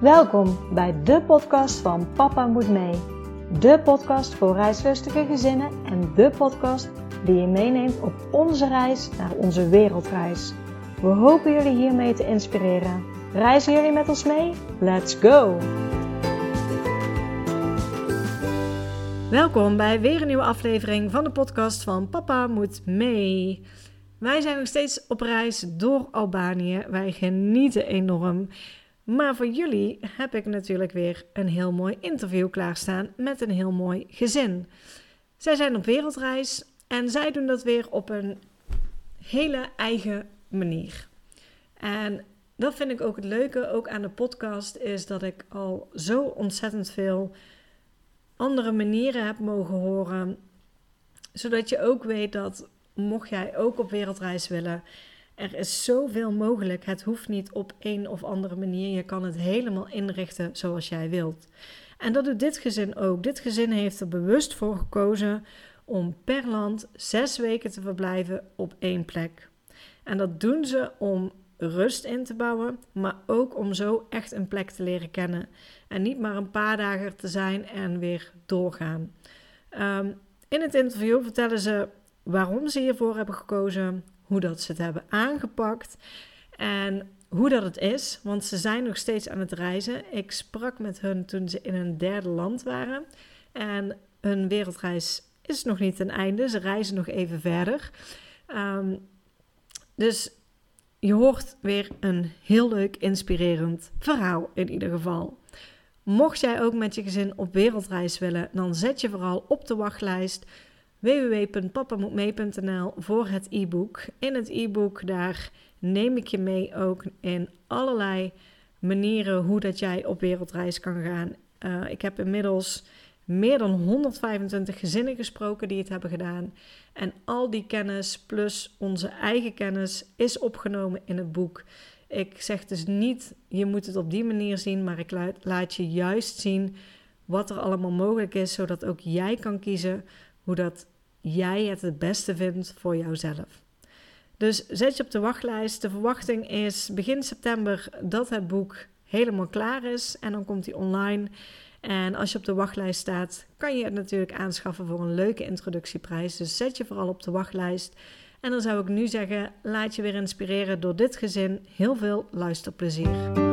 Welkom bij de podcast van Papa Moet Mee. De podcast voor reislustige gezinnen en de podcast die je meeneemt op onze reis naar onze wereldreis. We hopen jullie hiermee te inspireren. Reizen jullie met ons mee? Let's go! Welkom bij weer een nieuwe aflevering van de podcast van Papa Moet Mee. Wij zijn nog steeds op reis door Albanië. Wij genieten enorm. Maar voor jullie heb ik natuurlijk weer een heel mooi interview klaarstaan met een heel mooi gezin. Zij zijn op wereldreis en zij doen dat weer op een hele eigen manier. En dat vind ik ook het leuke, ook aan de podcast, is dat ik al zo ontzettend veel andere manieren heb mogen horen. Zodat je ook weet dat mocht jij ook op wereldreis willen, er is zoveel mogelijk. Het hoeft niet op een of andere manier. Je kan het helemaal inrichten zoals jij wilt. En dat doet dit gezin ook. Dit gezin heeft er bewust voor gekozen om per land zes weken te verblijven op één plek. En dat doen ze om rust in te bouwen, maar ook om zo echt een plek te leren kennen. En niet maar een paar dagen te zijn en weer doorgaan. Ehm, in het interview vertellen ze waarom ze hiervoor hebben gekozen, hoe dat ze het hebben aangepakt en hoe dat het is, want ze zijn nog steeds aan het reizen. Ik sprak met hun toen ze in een derde land waren en hun wereldreis is nog niet ten einde. Ze reizen nog even verder. Ehm, dus je hoort weer een heel leuk, inspirerend verhaal in ieder geval. Mocht jij ook met je gezin op wereldreis willen, dan zet je vooral op de wachtlijst www.papamoetmee.nl voor het e-book. In het e-book daar neem ik je mee ook in allerlei manieren hoe dat jij op wereldreis kan gaan. Uh, ik heb inmiddels meer dan 125 gezinnen gesproken die het hebben gedaan. En al die kennis plus onze eigen kennis is opgenomen in het boek. Ik zeg dus niet, je moet het op die manier zien, maar ik laat je juist zien wat er allemaal mogelijk is, zodat ook jij kan kiezen hoe dat jij het het beste vindt voor jouzelf. Dus zet je op de wachtlijst. De verwachting is begin september dat het boek helemaal klaar is en dan komt hij online. En als je op de wachtlijst staat, kan je het natuurlijk aanschaffen voor een leuke introductieprijs. Dus zet je vooral op de wachtlijst. En dan zou ik nu zeggen: laat je weer inspireren door dit gezin. Heel veel luisterplezier.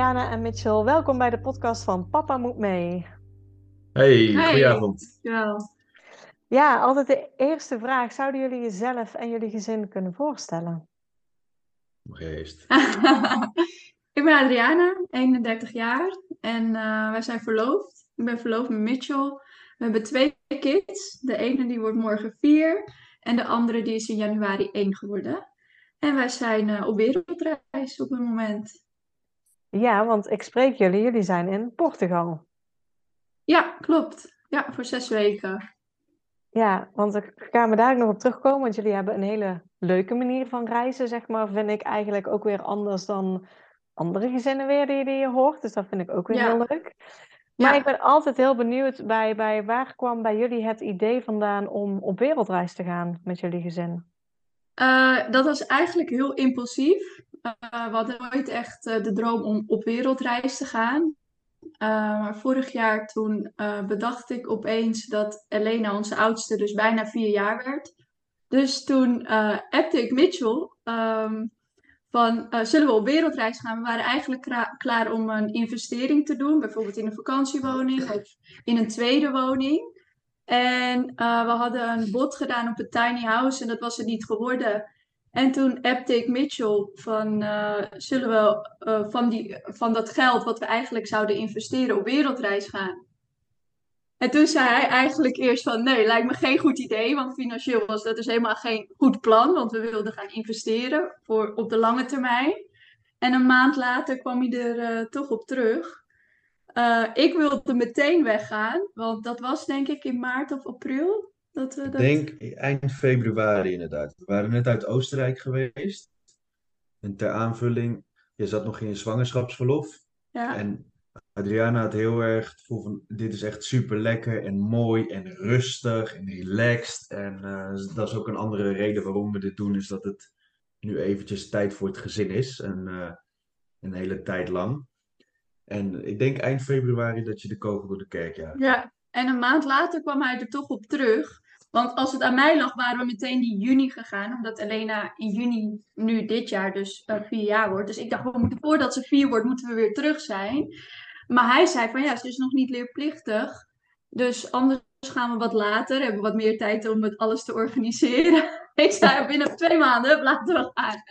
Adriana en Mitchell. Welkom bij de podcast van Papa Moet Mee. Hey, goedenavond. Ja. ja, altijd de eerste vraag. Zouden jullie jezelf en jullie gezin kunnen voorstellen? Mag eerst. ik ben Adriana, 31 jaar en uh, wij zijn verloofd. Ik ben verloofd met Mitchell. We hebben twee kids. De ene die wordt morgen vier en de andere die is in januari één geworden. En wij zijn uh, op wereldreis op het moment. Ja, want ik spreek jullie, jullie zijn in Portugal. Ja, klopt. Ja, voor zes weken. Ja, want ik ga me daar nog op terugkomen, want jullie hebben een hele leuke manier van reizen, zeg maar, vind ik eigenlijk ook weer anders dan andere gezinnen weer die, die je hoort. Dus dat vind ik ook weer heel leuk. Maar ik ben altijd heel benieuwd bij, bij waar kwam bij jullie het idee vandaan om op wereldreis te gaan met jullie gezin? Uh, dat was eigenlijk heel impulsief. Uh, we hadden nooit echt uh, de droom om op wereldreis te gaan. maar vorig jaar toen bedacht ik opeens dat Elena, onze oudste, dus bijna vier jaar werd. Dus toen appte ik Mitchell um, van zullen we op wereldreis gaan? We waren eigenlijk klaar om een investering te doen, bijvoorbeeld in een vakantiewoning of in een tweede woning. En uh, we hadden een bod gedaan op een tiny house en dat was het niet geworden. En toen appte ik Mitchell van, uh, zullen we uh, van, die, van dat geld wat we eigenlijk zouden investeren op wereldreis gaan? En toen zei hij eigenlijk eerst van, nee, lijkt me geen goed idee, want financieel was dat dus helemaal geen goed plan, want we wilden gaan investeren voor op de lange termijn. En een maand later kwam hij er toch op terug. Uh, ik wilde meteen weggaan, want dat was denk ik in maart of april. Dat we dat... Ik denk eind februari inderdaad. We waren net uit Oostenrijk geweest. En ter aanvulling, je zat nog in je zwangerschapsverlof. Ja. En Adriana had heel erg het gevoel van, dit is echt super lekker en mooi en rustig en relaxed. En eh, dat is ook een andere reden waarom we dit doen, is dat het nu eventjes tijd voor het gezin is. En, eh, een hele tijd lang. En ik denk eind februari dat je de kogel door de kerk jaagt. Ja, en een maand later kwam hij er toch op terug. Want als het aan mij lag, waren we meteen die juni gegaan. Omdat Elena in juni nu dit jaar dus eh, vier jaar wordt. Dus ik dacht, we moeten, voordat ze vier wordt, moeten we weer terug zijn. Maar hij zei van ja, ze is nog niet leerplichtig. Dus anders gaan we wat later. Hebben we wat meer tijd om het alles te organiseren. ik zei binnen twee maanden, laten we gaan.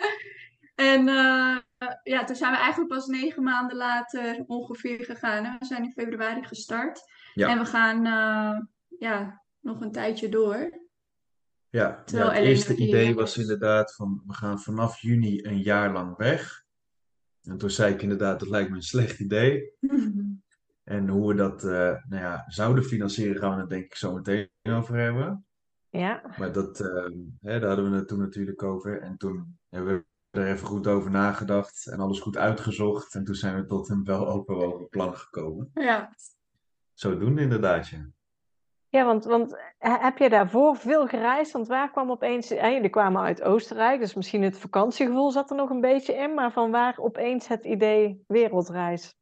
En uh, ja, toen zijn we eigenlijk pas negen maanden later ongeveer gegaan. En we zijn in februari gestart. Ja. En we gaan uh, ja, nog een tijdje door. Ja, het eerste idee was inderdaad van, we gaan vanaf juni een jaar lang weg. En toen zei ik inderdaad, dat lijkt me een slecht idee. En hoe we dat eh, nou ja, zouden financieren, gaan we het denk ik zo meteen over hebben. Ja, Maar dat, eh, hè, daar hadden we het toen natuurlijk over. En toen hebben we er even goed over nagedacht en alles goed uitgezocht. En toen zijn we tot een wel overwogen plan gekomen. ja. Zodoende inderdaad, ja. ja want, want he- heb je daarvoor veel gereisd? Want waar kwam opeens... eh, jullie kwamen uit Oostenrijk, dus misschien het vakantiegevoel zat er nog een beetje in. Maar van waar opeens het idee wereldreis?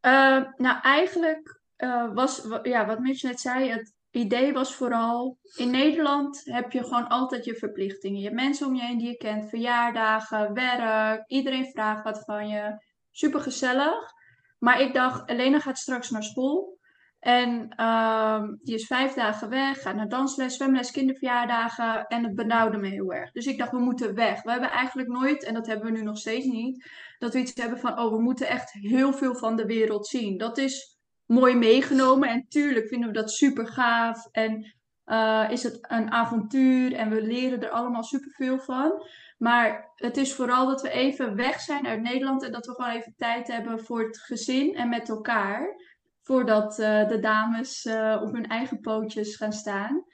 Eh, nou, eigenlijk eh, was, wa- ja, wat Mitch net zei, het idee was vooral, in Nederland heb je gewoon altijd je verplichtingen. Je hebt mensen om je heen die je kent, verjaardagen, werk, iedereen vraagt wat van je. Super gezellig. Maar ik dacht, Elena gaat straks naar school. En ehm, die is vijf dagen weg, gaat naar dansles, zwemles, kinderverjaardagen. En het benauwde me heel erg. Dus ik dacht, we moeten weg. We hebben eigenlijk nooit, en dat hebben we nu nog steeds niet, dat we iets hebben van, oh, we moeten echt heel veel van de wereld zien. Dat is mooi meegenomen. En tuurlijk vinden we dat super gaaf. En eh, is het een avontuur en we leren er allemaal superveel van. Maar het is vooral dat we even weg zijn uit Nederland en dat we gewoon even tijd hebben voor het gezin en met elkaar. Voordat eh, de dames eh, op hun eigen pootjes gaan staan.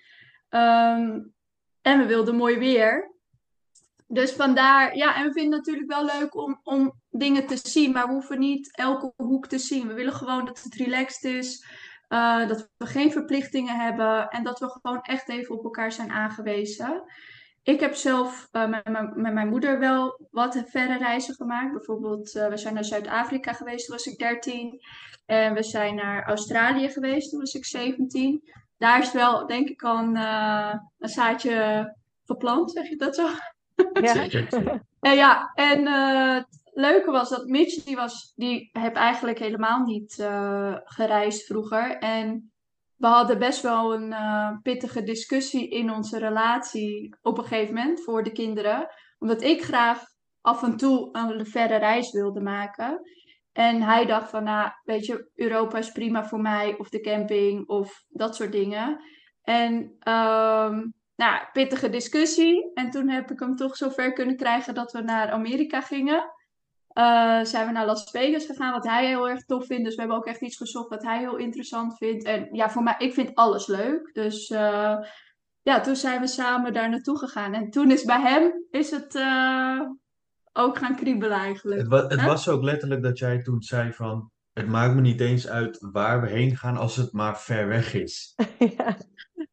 Ehm, en we wilden mooi weer. Dus vandaar, ja, en we vinden het natuurlijk wel leuk om, om dingen te zien, maar we hoeven niet elke hoek te zien. We willen gewoon dat het relaxed is, eh, dat we geen verplichtingen hebben en dat we gewoon echt even op elkaar zijn aangewezen. Ik heb zelf eh, met, mijn- met mijn moeder wel wat verre reizen gemaakt. Bijvoorbeeld, eh, we zijn naar Zuid-Afrika geweest, toen was ik 13. En we zijn naar Australië geweest, toen was ik 17. Daar is wel, denk ik, al een, een zaadje geplant, zeg je dat zo? Ja. Zeker. En ja, en eh, het leuke was dat Mitch, die, was, die heb eigenlijk helemaal niet eh, gereisd vroeger. En we hadden best wel een eh, pittige discussie in onze relatie op een gegeven moment voor de kinderen. Omdat ik graag af en toe een verre reis wilde maken. En hij dacht van, nou, weet je, Europa is prima voor mij, of de camping, of dat soort dingen. En ehm, nou, pittige discussie. En toen heb ik hem toch zover kunnen krijgen dat we naar Amerika gingen. Eh, zijn we naar Las Vegas gegaan, wat hij heel erg tof vindt. Dus we hebben ook echt iets gezocht wat hij heel interessant vindt. En ja, voor mij, ik vind alles leuk. Dus eh, ja, toen zijn we samen daar naartoe gegaan. En toen is bij hem is het eh, ook gaan kriebelen eigenlijk. Het, wa- het was ook letterlijk dat jij toen zei van, het maakt me niet eens uit waar we heen gaan als het maar ver weg is. Ja.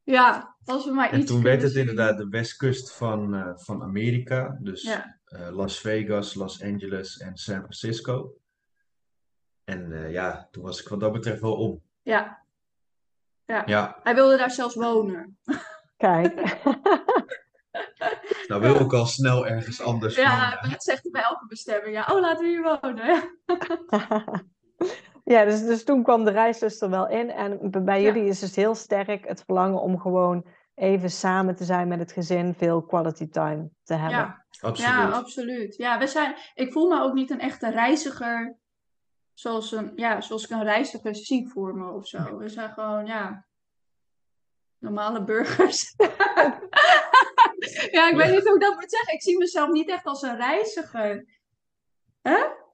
Ja, als we maar En iets toen werd het zien. inderdaad de westkust van, eh, van Amerika, dus Ja. eh, Las Vegas, Los Angeles en San Francisco. En eh, ja, toen was ik wat dat betreft wel om. Ja. ja, Ja, hij wilde daar zelfs wonen. Kijk. nou wil ik al snel ergens anders Ja, wonen. dat zegt hij bij elke bestemming. Ja, oh, laten we hier wonen. Ja, dus, dus toen kwam de reis dus er wel in. En bij Ja. jullie is dus heel sterk het verlangen om gewoon even samen te zijn met het gezin, veel quality time te hebben. Ja, Absoluut. ja, absoluut. Ja, we zijn, ik voel me ook niet een echte reiziger zoals, een, ja, zoals ik een reiziger zie voor me of zo. We zijn gewoon, ja, normale burgers. ja, ik weet niet hoe ik dat moet zeggen. Ik zie mezelf niet echt als een reiziger.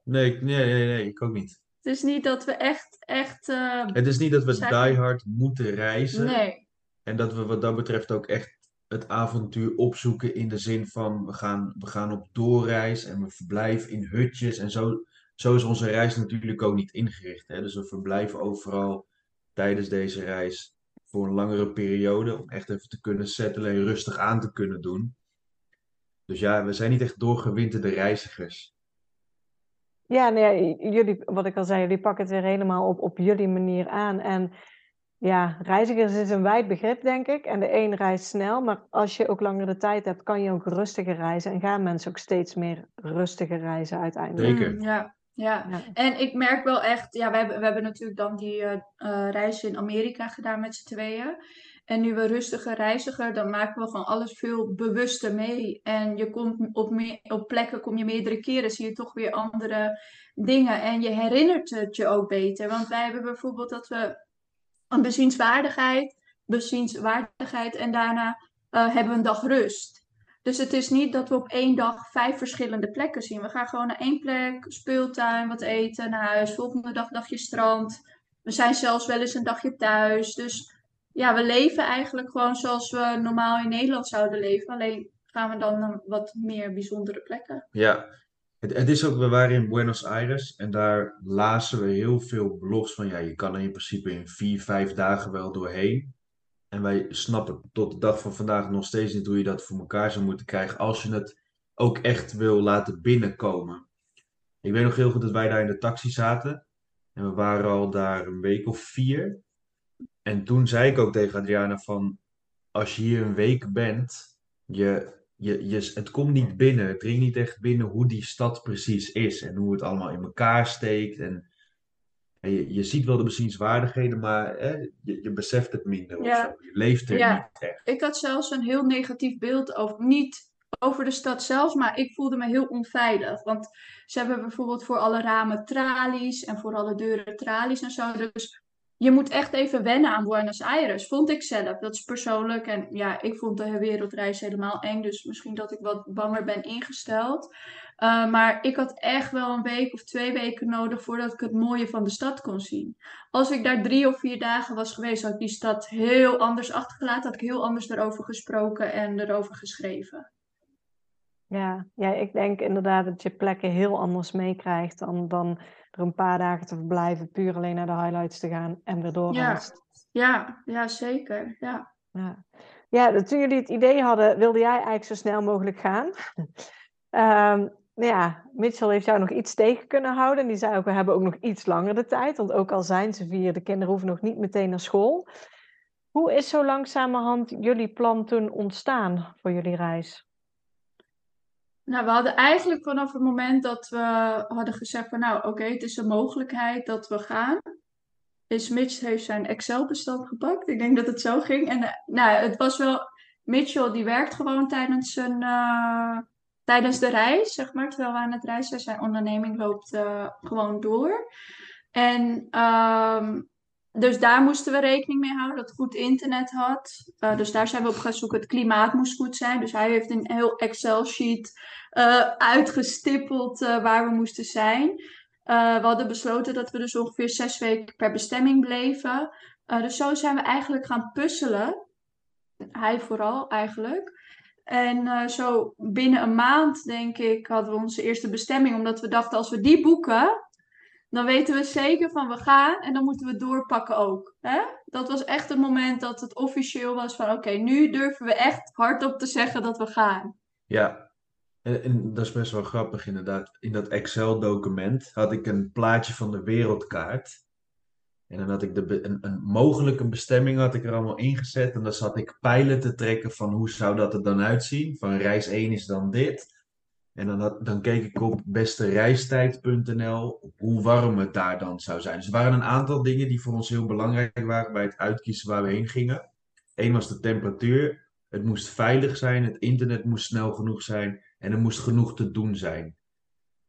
Nee, ik- nee, nee, nee, ik ook niet. Het is niet dat we echt, echt, eh, Het is niet dat we Zeg- die hard moeten reizen. nee. En dat we wat dat betreft ook echt het avontuur opzoeken in de zin van we gaan, we gaan op doorreis en we verblijven in hutjes en zo. zo is onze reis natuurlijk ook niet ingericht. Hè? Dus we verblijven overal tijdens deze reis voor een langere periode. Om echt even te kunnen settelen en rustig aan te kunnen doen. Dus ja, we zijn niet echt doorgewinterde reizigers. Ja, nee, jullie, wat ik al zei, jullie pakken het weer helemaal op, op jullie manier aan. En ja, reizigers is een wijd begrip, denk ik. En de een reist snel, maar als je ook langer de tijd hebt, kan je ook rustiger reizen. En gaan mensen ook steeds meer rustiger reizen uiteindelijk. Zeker. Mm, ja, ja. Ja. En ik merk wel echt, ja, we hebben, we hebben natuurlijk dan die eh eh, reis in Amerika gedaan met z'n tweeën. En nu we rustiger reiziger, dan maken we gewoon alles veel bewuster mee. En je komt op, op plekken, kom je meerdere keren, zie je toch weer andere dingen. En je herinnert het je ook beter. Want wij hebben bijvoorbeeld dat we een bezienswaardigheid, bezienswaardigheid en daarna eh, hebben we een dag rust. Dus het is niet dat we op één dag vijf verschillende plekken zien. We gaan gewoon naar één plek, speeltuin, wat eten, naar huis. Volgende dag dagje strand. We zijn zelfs wel eens een dagje thuis. Dus ja, we leven eigenlijk gewoon zoals we normaal in Nederland zouden leven. Alleen gaan we dan naar wat meer bijzondere plekken. Ja, het, het is ook, we waren in Buenos Aires en daar lazen we heel veel blogs van, ja, je kan er in principe in vier, vijf dagen wel doorheen. En wij snappen tot de dag van vandaag nog steeds niet hoe je dat voor elkaar zou moeten krijgen als je het ook echt wil laten binnenkomen. Ik weet nog heel goed dat wij daar in de taxi zaten en we waren al daar een week of vier. En toen zei ik ook tegen Adriana van, als je hier een week bent, je, je, je, het komt niet binnen. Het dringt niet echt binnen hoe die stad precies is en hoe het allemaal in elkaar steekt. En, en je, je ziet wel de bezienswaardigheden, maar hè, je, je beseft het minder of zo. Je leeft er Ja. niet echt. Ik had zelfs een heel negatief beeld over, niet over de stad zelf, maar ik voelde me heel onveilig. Want ze hebben bijvoorbeeld voor alle ramen tralies en voor alle deuren tralies en zo. Dus je moet echt even wennen aan Buenos Aires, vond ik zelf. Dat is persoonlijk. En ja, ik vond de wereldreis helemaal eng, dus misschien dat ik wat banger ben ingesteld. Uh, maar ik had echt wel een week of twee weken nodig voordat ik het mooie van de stad kon zien. Als ik daar drie of vier dagen was geweest, had ik die stad heel anders achtergelaten. Had ik heel anders erover gesproken en erover geschreven. Ja, ja, ik denk inderdaad dat je plekken heel anders meekrijgt dan, dan er een paar dagen te verblijven, puur alleen naar de highlights te gaan en weer doorreist. Ja, ja, zeker. Ja. Ja. ja, toen jullie het idee hadden, wilde jij eigenlijk zo snel mogelijk gaan. um, ja, Mitchell heeft jou nog iets tegen kunnen houden. En die zei ook, we hebben ook nog iets langer de tijd. Want ook al zijn ze vier, de kinderen hoeven nog niet meteen naar school. Hoe is zo langzamerhand jullie plan toen ontstaan voor jullie reis? Nou, we hadden eigenlijk vanaf het moment dat we hadden gezegd van nou, oké, het is een mogelijkheid dat we gaan. Is Mitch heeft zijn Excel-bestand gepakt. Ik denk dat het zo ging. En uh, nou, het was wel, Mitchell die werkt gewoon tijdens zijn, uh, tijdens de reis, zeg maar. Terwijl we aan het reizen zijn, onderneming loopt uh, gewoon door. En um, dus daar moesten we rekening mee houden dat goed internet had. Uh, dus daar zijn we op gaan zoeken. Het klimaat moest goed zijn. Dus hij heeft een heel Excel-sheet uh, uitgestippeld uh, waar we moesten zijn. we hadden besloten dat we dus ongeveer zes weken per bestemming bleven. dus zo zijn we eigenlijk gaan puzzelen. Hij vooral eigenlijk. En zo binnen een maand, denk ik, hadden we onze eerste bestemming. Omdat we dachten, als we die boeken, dan weten we zeker van we gaan en dan moeten we doorpakken ook. Hè? Dat was echt het moment dat het officieel was van oké, nu durven we echt hardop te zeggen dat we gaan. Ja, en, dat is best wel grappig inderdaad. In dat Excel-document had ik een plaatje van de wereldkaart. En dan had ik de, een, een mogelijke bestemming had ik er allemaal ingezet. En dan zat ik pijlen te trekken van hoe zou dat er dan uitzien. Van reis 1 is dan dit. En dan, dan keek ik op bestereistijd.nl hoe warm het daar dan zou zijn. Dus er waren een aantal dingen die voor ons heel belangrijk waren bij het uitkiezen waar we heen gingen. Eén was de temperatuur. Het moest veilig zijn, het internet moest snel genoeg zijn en er moest genoeg te doen zijn.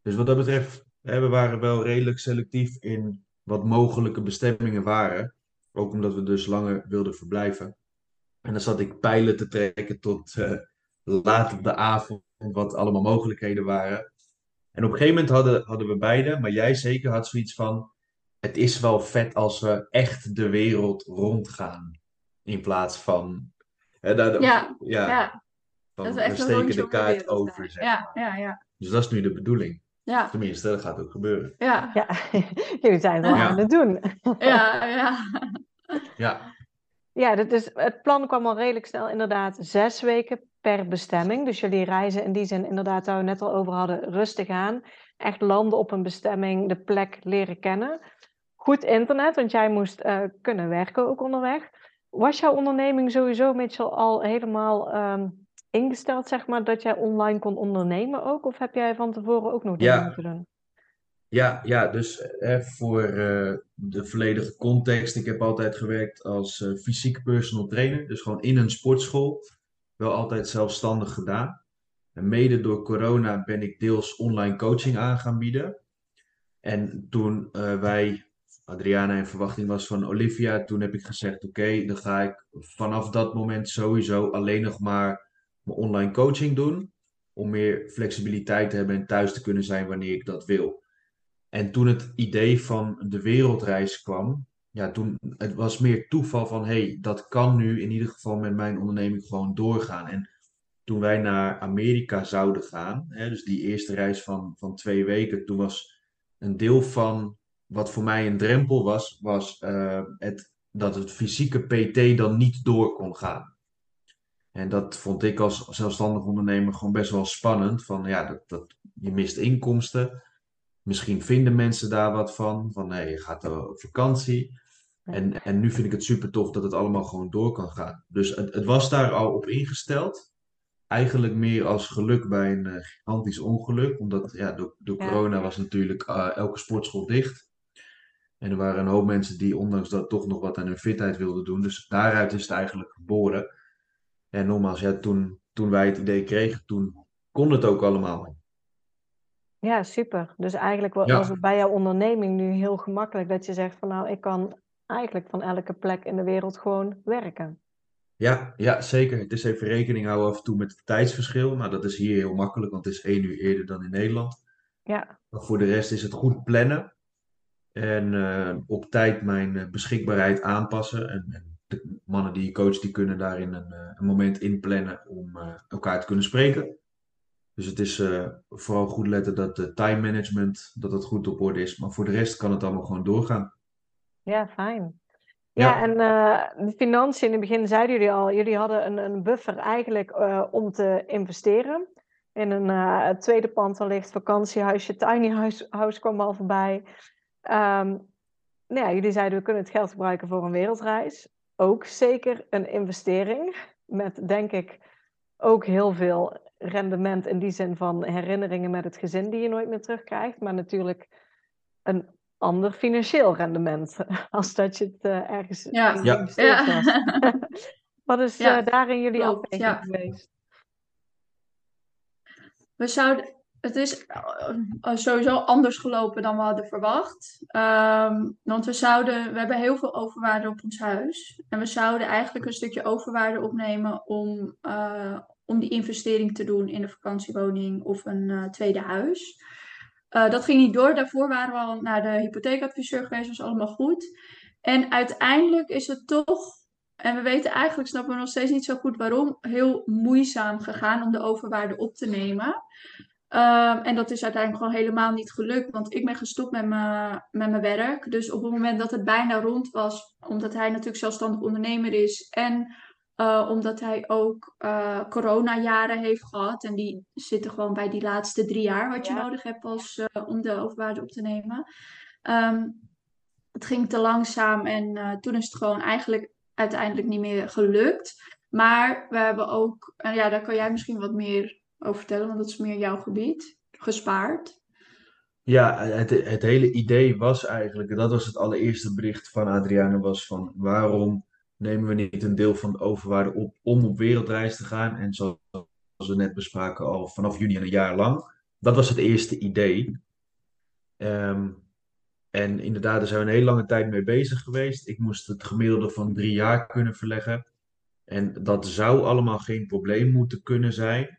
Dus wat dat betreft, hè, we waren wel redelijk selectief in wat mogelijke bestemmingen waren. Ook omdat we dus langer wilden verblijven. En dan zat ik pijlen te trekken tot uh, laat op de avond wat allemaal mogelijkheden waren. En op een gegeven moment hadden, hadden we beide, maar jij zeker had zoiets van: het is wel vet als we echt de wereld rondgaan. In plaats van. Hè, daar, ja, ja, ja. Van, dat we echt we steken een de kaart over. Zeg ja, ja, ja. Dus dat is nu de bedoeling. Ja, Tenminste, dat gaat ook gebeuren. ja, Ja, jullie zijn het wel Ja. aan het doen. ja, ja. Ja, Ja, dat is, het plan kwam al redelijk snel, inderdaad, zes weken per bestemming. Dus jullie reizen in die zin, inderdaad, waar we net al over hadden, rustig aan. Echt landen op een bestemming, de plek leren kennen. Goed internet, want jij moest eh, kunnen werken ook onderweg. Was jouw onderneming sowieso, Mitchell, al helemaal ehm, ingesteld, zeg maar, dat jij online kon ondernemen ook? Of heb jij van tevoren ook nog dingen Ja. moeten doen? ja, ja dus eh, voor eh, de volledige context. Ik heb altijd gewerkt als fysiek personal trainer. Dus gewoon in een sportschool. Wel altijd zelfstandig gedaan. En mede door corona ben ik deels online coaching aan gaan bieden. En toen eh, wij, Adriana in verwachting was van Olivia, toen heb ik gezegd: Oké, dan ga ik vanaf dat moment sowieso alleen nog maar mijn online coaching doen. Om meer flexibiliteit te hebben en thuis te kunnen zijn wanneer ik dat wil. En toen het idee van de wereldreis kwam, ja, toen het was meer toeval van: hey, dat kan nu in ieder geval met mijn onderneming gewoon doorgaan. En toen wij naar Amerika zouden gaan, hè, dus die eerste reis van, van twee weken, toen was een deel van wat voor mij een drempel was, was eh, het, dat het fysieke PT dan niet door kon gaan. En dat vond ik als zelfstandig ondernemer gewoon best wel spannend. Van ja, dat, dat, je mist inkomsten. Misschien vinden mensen daar wat van. Van nee, je gaat op vakantie. En, en nu vind ik het super tof dat het allemaal gewoon door kan gaan. Dus het, het was daar al op ingesteld. Eigenlijk meer als geluk bij een eh, gigantisch ongeluk. Omdat ja, door, door Ja. corona was natuurlijk eh, elke sportschool dicht. En er waren een hoop mensen die ondanks dat toch nog wat aan hun fitheid wilden doen. Dus daaruit is het eigenlijk geboren. En nogmaals, ja, toen, toen wij het idee kregen, toen kon het ook allemaal. Ja, super. Dus eigenlijk Ja. was het bij jouw onderneming nu heel gemakkelijk dat je zegt van nou, ik kan eigenlijk van elke plek in de wereld gewoon werken. Ja, ja, zeker. Het is even rekening houden af en toe met het tijdsverschil. Nou, dat is hier heel makkelijk, want het is één uur eerder dan in Nederland. Ja, Maar voor de rest is het goed plannen. En eh, op tijd mijn eh, beschikbaarheid aanpassen. En, en de mannen die je coacht, die kunnen daarin een, eh, een moment inplannen om elkaar te kunnen spreken. Dus het is eh, vooral goed letten dat de time management, dat het goed op orde is. Maar voor de rest kan het allemaal gewoon doorgaan. ja, fijn. Ja, Ja. en eh, de financiën in het begin zeiden jullie al, jullie hadden een, een buffer eigenlijk eh, om te investeren. In een tweede pand wellicht, vakantiehuisje, tiny house, house kwam al voorbij. Ehm, nou ja, jullie zeiden we kunnen het geld gebruiken voor een wereldreis. Ook zeker een investering. Met denk ik ook heel veel rendement in die zin van herinneringen met het gezin die je nooit meer terugkrijgt. Maar natuurlijk een ander financieel rendement. Als dat je het eh, ergens Ja. in Ja. Wat is Ja, eh, daarin jullie afweging ja. geweest? We zouden, het is eh, sowieso anders gelopen dan we hadden verwacht. Ehm, want we zouden, we hebben heel veel overwaarde op ons huis. En we zouden eigenlijk een stukje overwaarde opnemen om, eh, om die investering te doen in een vakantiewoning of een eh, tweede huis. Eh, dat ging niet door. Daarvoor waren we al naar de hypotheekadviseur geweest, was allemaal goed. En uiteindelijk is het toch, en we weten eigenlijk, snappen we nog steeds niet zo goed waarom, heel moeizaam gegaan om de overwaarde op te nemen. Ehm, en dat is uiteindelijk gewoon helemaal niet gelukt, want ik ben gestopt met mijn, met mijn werk. Dus op het moment dat het bijna rond was, omdat hij natuurlijk zelfstandig ondernemer is en eh, omdat hij ook eh coronajaren heeft gehad. En die zitten gewoon bij die laatste drie jaar wat je Ja. nodig hebt als, eh, om de overwaarde op te nemen. Ehm, het ging te langzaam en eh, toen is het gewoon eigenlijk uiteindelijk niet meer gelukt. Maar we hebben ook, en ja, daar kan jij misschien wat meer over vertellen, want dat is meer jouw gebied, gespaard. Ja, het, het hele idee was eigenlijk, en dat was het allereerste bericht van Adriana, was van waarom nemen we niet een deel van de overwaarde op om op wereldreis te gaan? En zoals we net bespraken, al vanaf juni en een jaar lang. Dat was het eerste idee. Ehm, en inderdaad, daar zijn we een hele lange tijd mee bezig geweest. Ik moest het gemiddelde van drie jaar kunnen verleggen. En dat zou allemaal geen probleem moeten kunnen zijn.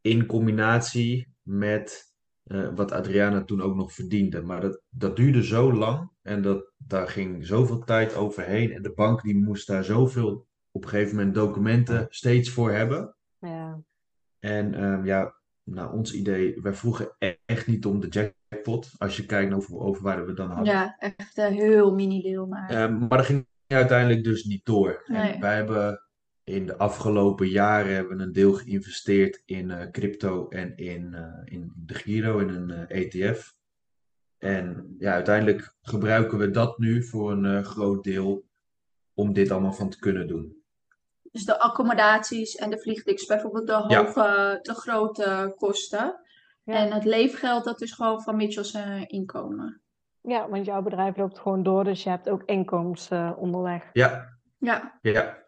In combinatie met eh, wat Adriana toen ook nog verdiende. Maar dat, dat duurde zo lang en dat, daar ging zoveel tijd overheen. En de bank die moest daar zoveel op een gegeven moment documenten steeds voor hebben. Ja, En ehm, ja, nou, ons idee, wij vroegen e- echt niet om de jackpot. Als je kijkt naar hoeveel overwaarde we dan hadden. Ja, echt een heel mini deel maar. Ehm, maar dat ging uiteindelijk dus niet door. En Nee. wij hebben in de afgelopen jaren hebben we een deel geïnvesteerd in eh, crypto en in, eh, in de Giro, in een eh, ETF. En ja, uiteindelijk gebruiken we dat nu voor een eh, groot deel om dit allemaal van te kunnen doen. Dus de accommodaties en de vliegtickets, bijvoorbeeld de Ja. hoge, de grote kosten. Ja. En het leefgeld, dat is gewoon van Mitchell's eh, inkomen. Ja, want jouw bedrijf loopt gewoon door, dus je hebt ook inkomsten eh, onderweg. Ja, Ja, ja.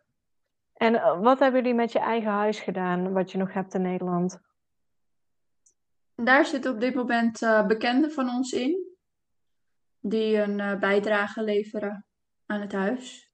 En eh, wat hebben jullie met je eigen huis gedaan, wat je nog hebt in Nederland? daar zitten op dit moment eh, bekenden van ons in, die een eh, bijdrage leveren aan het huis.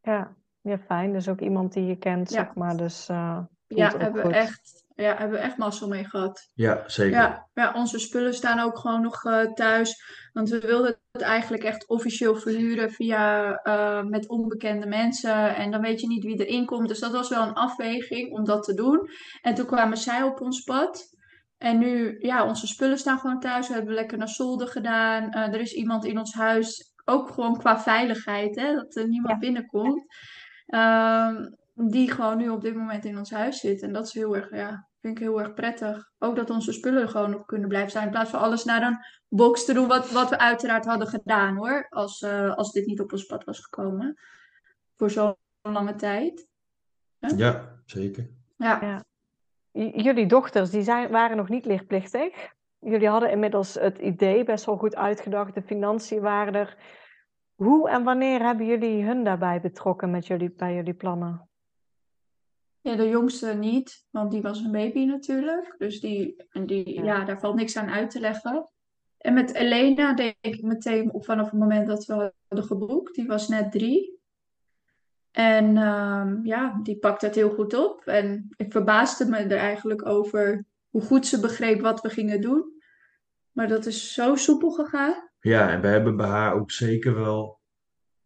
Ja, ja, fijn. Dus ook iemand die je kent, Ja. zeg maar. Dus voelt Ja, hebben we echt, ja, hebben we echt mazzel mee gehad. Ja, zeker. Ja, ja, onze spullen staan ook gewoon nog eh, thuis. Want we wilden het eigenlijk echt officieel verhuren via eh, met onbekende mensen. En dan weet je niet wie erin komt. Dus dat was wel een afweging om dat te doen. En toen kwamen zij op ons pad. En nu, ja, onze spullen staan gewoon thuis. We hebben lekker naar zolder gedaan. Eh, er is iemand in ons huis, ook gewoon qua veiligheid, hè, dat er niemand Ja. binnenkomt. Ehm, die gewoon nu op dit moment in ons huis zit. En dat is heel erg, ja, vind ik heel erg prettig. Ook dat onze spullen gewoon nog kunnen blijven staan. In plaats van alles naar een box te doen, wat, wat we uiteraard hadden gedaan hoor. Als, eh, als dit niet op ons pad was gekomen. Voor zo'n lange tijd. Ja, zeker. Ja, Jullie dochters, die zijn, waren nog niet leerplichtig. Jullie hadden inmiddels het idee best wel goed uitgedacht. De financiën waren er. Hoe en wanneer hebben jullie hun daarbij betrokken met jullie, bij jullie plannen? Ja, de jongste niet, want die was een baby natuurlijk. Dus die, en die, Ja. ja. daar valt niks aan uit te leggen. En met Elena deed ik meteen op vanaf het moment dat we hadden geboekt. Die was net drie. En ehm, ja, die pakte het heel goed op. En ik verbaasde me er eigenlijk over hoe goed ze begreep wat we gingen doen. Maar dat is zo soepel gegaan. Ja, en we hebben bij haar ook zeker wel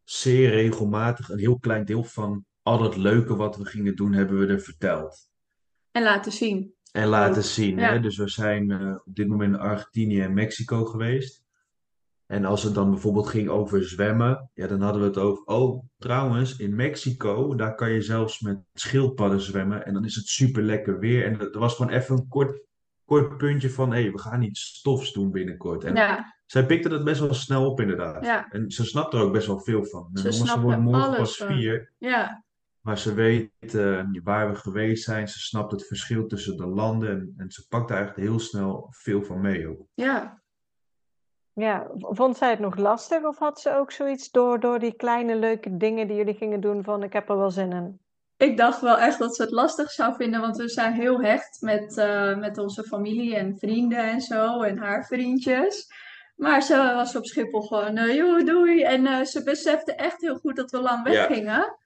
zeer regelmatig een heel klein deel van al het leuke wat we gingen doen, hebben we er verteld. En laten zien. En laten zien. ja. Hè? Dus we zijn eh, op dit moment in Argentinië en Mexico geweest. En als het dan bijvoorbeeld ging over zwemmen, ja, dan hadden we het over, oh, trouwens, in Mexico, daar kan je zelfs met schildpadden zwemmen. En dan is het super lekker weer. En er was gewoon even een kort, kort puntje van, hé, we gaan iets stofs doen binnenkort. En Ja, zij pikte dat best wel snel op, inderdaad. Ja. En ze snapt er ook best wel veel van. Ze jongste wordt morgen pas vier. ja, Maar ze weet eh, waar we geweest zijn. Ze snapt het verschil tussen de landen. En, en ze pakt daar eigenlijk heel snel veel van mee ook. ja. Ja, vond zij het nog lastig of had ze ook zoiets door, door die kleine leuke dingen die jullie gingen doen van ik heb er wel zin in? Ik dacht wel echt dat ze het lastig zou vinden, want we zijn heel hecht met, eh, met onze familie en vrienden en zo en haar vriendjes. Maar ze was op Schiphol gewoon, joh, doei. En eh, ze besefte echt heel goed dat we lang Ja.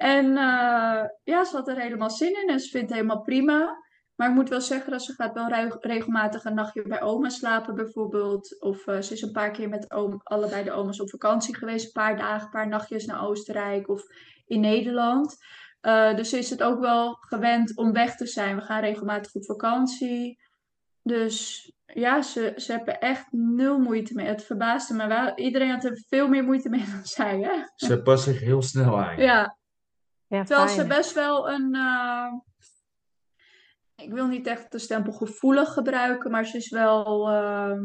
En eh, ja, ze had er helemaal zin in en ze vindt het helemaal prima. Maar ik moet wel zeggen dat ze gaat wel reg- regelmatig een nachtje bij oma slapen bijvoorbeeld. Of eh, ze is een paar keer met oom, allebei de oma's op vakantie geweest. Een paar dagen, een paar nachtjes naar Oostenrijk of in Nederland. Eh, dus ze is het ook wel gewend om weg te zijn. We gaan regelmatig op vakantie. Dus ja, ze, ze hebben echt nul moeite mee. Het verbaasde me wel. Iedereen had er veel meer moeite mee dan zij, hè? Ze past zich heel snel aan. Ja, Ja, terwijl ze best wel een... eh, ik wil niet echt de stempel gevoelig gebruiken, maar ze is wel... ehm,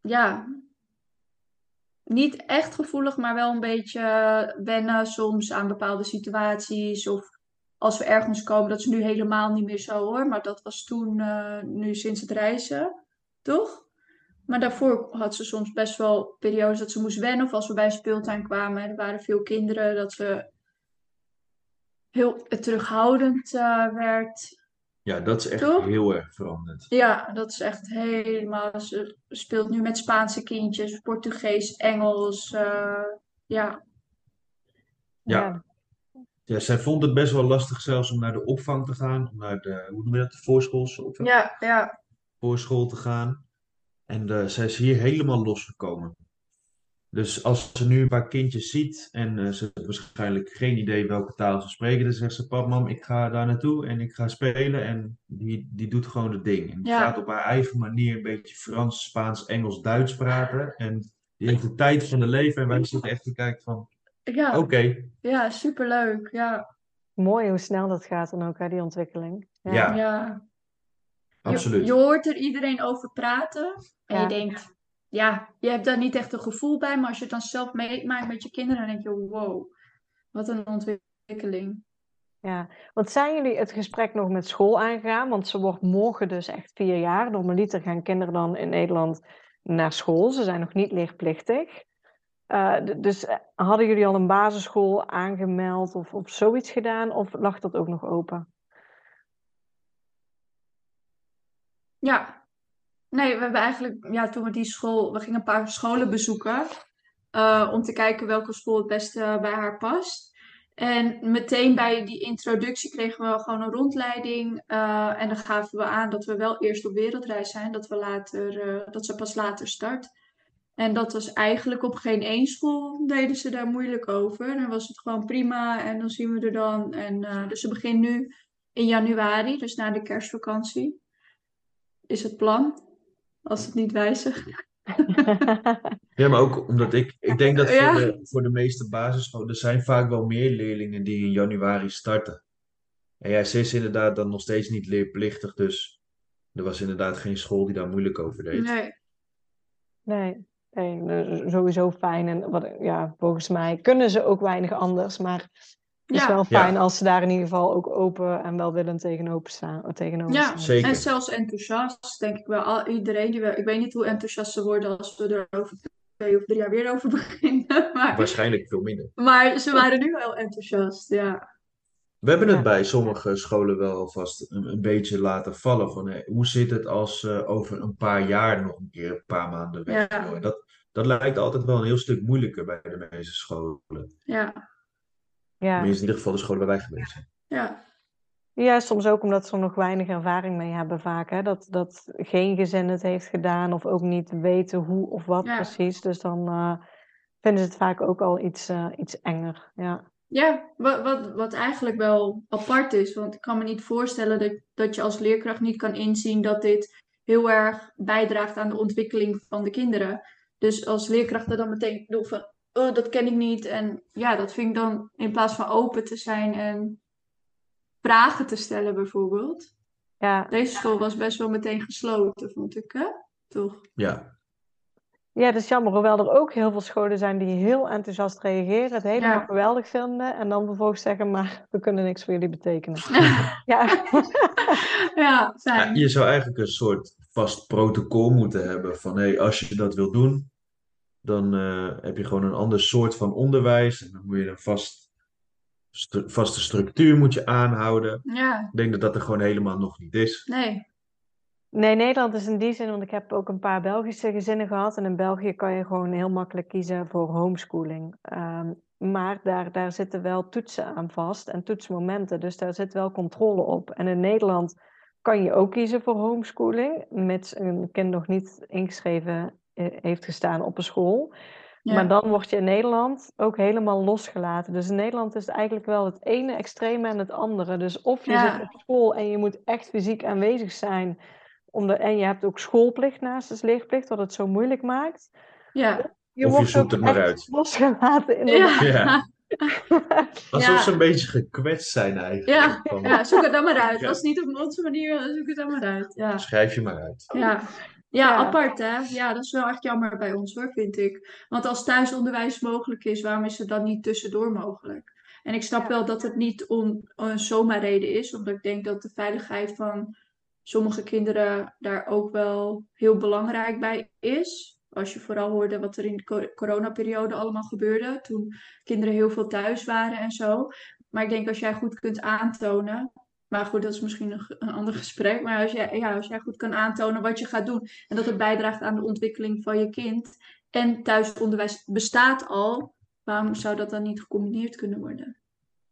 ja, niet echt gevoelig, maar wel een beetje wennen soms aan bepaalde situaties. Of als we ergens komen, dat is nu helemaal niet meer zo hoor. Maar dat was toen, eh, nu sinds het reizen, toch? Maar daarvoor had ze soms best wel periodes dat ze moest wennen. Of als we bij een speeltuin kwamen, er waren veel kinderen, dat ze heel terughoudend eh, werd. Ja, dat is echt Toch? heel erg veranderd. Ja, dat is echt helemaal. Ze speelt nu met Spaanse kindjes, Portugees, Engels. eh, ja, Ja. Ja, zij vond het best wel lastig zelfs om naar de opvang te gaan. Om naar de, hoe noem je dat, de voorschoolse opvang? ja, ja. Voorschool te gaan. En eh, zij is hier helemaal losgekomen. Dus als ze nu een paar kindjes ziet en eh, ze heeft waarschijnlijk geen idee welke taal ze spreken, dan zegt ze: Pap, mam, ik ga daar naartoe en ik ga spelen. En die, die doet gewoon het ding. En die Ja. gaat op haar eigen manier een beetje Frans, Spaans, Engels, Duits praten. En die heeft de tijd van de leven. En wij zitten echt te kijken van: Ja, oké, ja, superleuk. Ja, Mooi hoe snel dat gaat dan ook, hè, die ontwikkeling. Ja. ja. Absoluut. je hoort er iedereen over praten en Ja. je denkt, ja, je hebt daar niet echt een gevoel bij, maar als je het dan zelf meemaakt met je kinderen, dan denk je, wow, wat een ontwikkeling. Ja, want zijn jullie het gesprek nog met school aangegaan? Want ze wordt morgen dus echt vier jaar. Normaliter gaan kinderen dan in Nederland naar school. Ze zijn nog niet leerplichtig. Eh, dus eh, hadden jullie al een basisschool aangemeld of, of zoiets gedaan? Of lag dat ook nog open? Ja, nee, we hebben eigenlijk, ja, toen we die school, we gingen een paar scholen bezoeken, eh, om te kijken welke school het beste bij haar past. En meteen bij die introductie kregen we gewoon een rondleiding. eh, en dan gaven we aan dat we wel eerst op wereldreis zijn, dat we later, eh, dat ze pas later start. En dat was eigenlijk op geen één school deden ze daar moeilijk over. Dan was het gewoon prima en dan zien we er dan. En, dus ze begint nu in januari, dus na de kerstvakantie, is het plan. Als het niet wijzigt. Ja, maar ook omdat ik, ik denk dat Ja. voor de, voor de meeste basisscholen, er zijn vaak wel meer leerlingen die in januari starten. En ja, ze is inderdaad dan nog steeds niet leerplichtig, dus er was inderdaad geen school die daar moeilijk over deed. Nee. Nee, nee, sowieso fijn. En wat, ja, volgens mij kunnen ze ook weinig anders. Maar het is Ja. wel fijn Ja. als ze daar in ieder geval ook open en welwillend tegenover staan. Tegenover Ja, staan. Zeker. en zelfs enthousiast, denk ik wel. Al, iedereen die we, ik weet niet hoe enthousiast ze worden als we er over twee of drie jaar weer over beginnen. Maar, Waarschijnlijk veel minder. maar ze waren nu wel enthousiast, ja. We hebben het Ja. bij sommige scholen wel alvast een, een beetje laten vallen van hé, hoe zit het als ze over een paar jaar nog een keer een paar maanden weg Ja. Dat, dat lijkt altijd wel een heel stuk moeilijker bij de meeste scholen. Ja, Ja. In ieder geval de scholen waar wij geweest zijn. ja, Ja, soms ook omdat ze er nog weinig ervaring mee hebben vaak. Hè? Dat, dat geen gezin het heeft gedaan of ook niet weten hoe of wat Ja. precies. Dus dan eh, vinden ze het vaak ook al iets, eh, iets enger. Ja. Ja, wat, wat, wat eigenlijk wel apart is, want ik kan me niet voorstellen dat, dat je als leerkracht niet kan inzien dat dit heel erg bijdraagt aan de ontwikkeling van de kinderen. Dus als leerkrachten dan meteen doen van, oh, dat ken ik niet. En ja, dat vind ik dan in plaats van open te zijn en vragen te stellen bijvoorbeeld. Ja. Deze school was best wel meteen gesloten, vond ik, hè? Toch? Ja, ja, het is jammer. Hoewel er ook heel veel scholen zijn die heel enthousiast reageren, het helemaal Ja. geweldig vinden. En dan vervolgens zeggen, maar we kunnen niks voor jullie betekenen. Ja. ja, Ja, fijn. je zou eigenlijk een soort vast protocol moeten hebben van hé, als je dat wil doen, dan eh, heb je gewoon een ander soort van onderwijs en dan moet je een vast, stru- vaste structuur moet je aanhouden. Ja, Ik denk dat dat er gewoon helemaal nog niet is. nee. Nee, Nederland is in die zin, want ik heb ook een paar Belgische gezinnen gehad. En in België kan je gewoon heel makkelijk kiezen voor homeschooling. Ehm, maar daar, daar zitten wel toetsen aan vast en toetsmomenten. Dus daar zit wel controle op. En in Nederland kan je ook kiezen voor homeschooling, mits een kind nog niet ingeschreven heeft gestaan op een school. Ja. Maar dan word je in Nederland ook helemaal losgelaten. Dus in Nederland is het eigenlijk wel het ene extreme en het andere. Dus of je Ja. zit op school en je moet echt fysiek aanwezig zijn. Om de, en je hebt ook schoolplicht naast de leerplicht, wat het zo moeilijk maakt. Ja. Je Of je wordt zoekt ook het maar uit. losgelaten in de Ja. Ja. Alsof Ja. ze een beetje gekwetst zijn eigenlijk. Ja, Van, ja, zoek het dan maar uit. Ja. Als het niet op onze manier, zoek het dan maar uit. Ja, Schrijf je maar uit. ja. Ja apart hè. Ja, dat is wel echt jammer bij ons hoor, vind ik. Want als thuisonderwijs mogelijk is, waarom is het dan niet tussendoor mogelijk? En ik snap wel dat het niet om een zomaar reden is, omdat ik denk dat de veiligheid van sommige kinderen daar ook wel heel belangrijk bij is. Als je vooral hoorde wat er in de co- coronaperiode allemaal gebeurde, toen kinderen heel veel thuis waren en zo. Maar ik denk als jij goed kunt aantonen, maar goed, dat is misschien een, ander gesprek, maar als jij, als jij goed kan aantonen wat je gaat doen en dat het bijdraagt aan de ontwikkeling van je kind en thuisonderwijs bestaat al, waarom zou dat dan niet gecombineerd kunnen worden?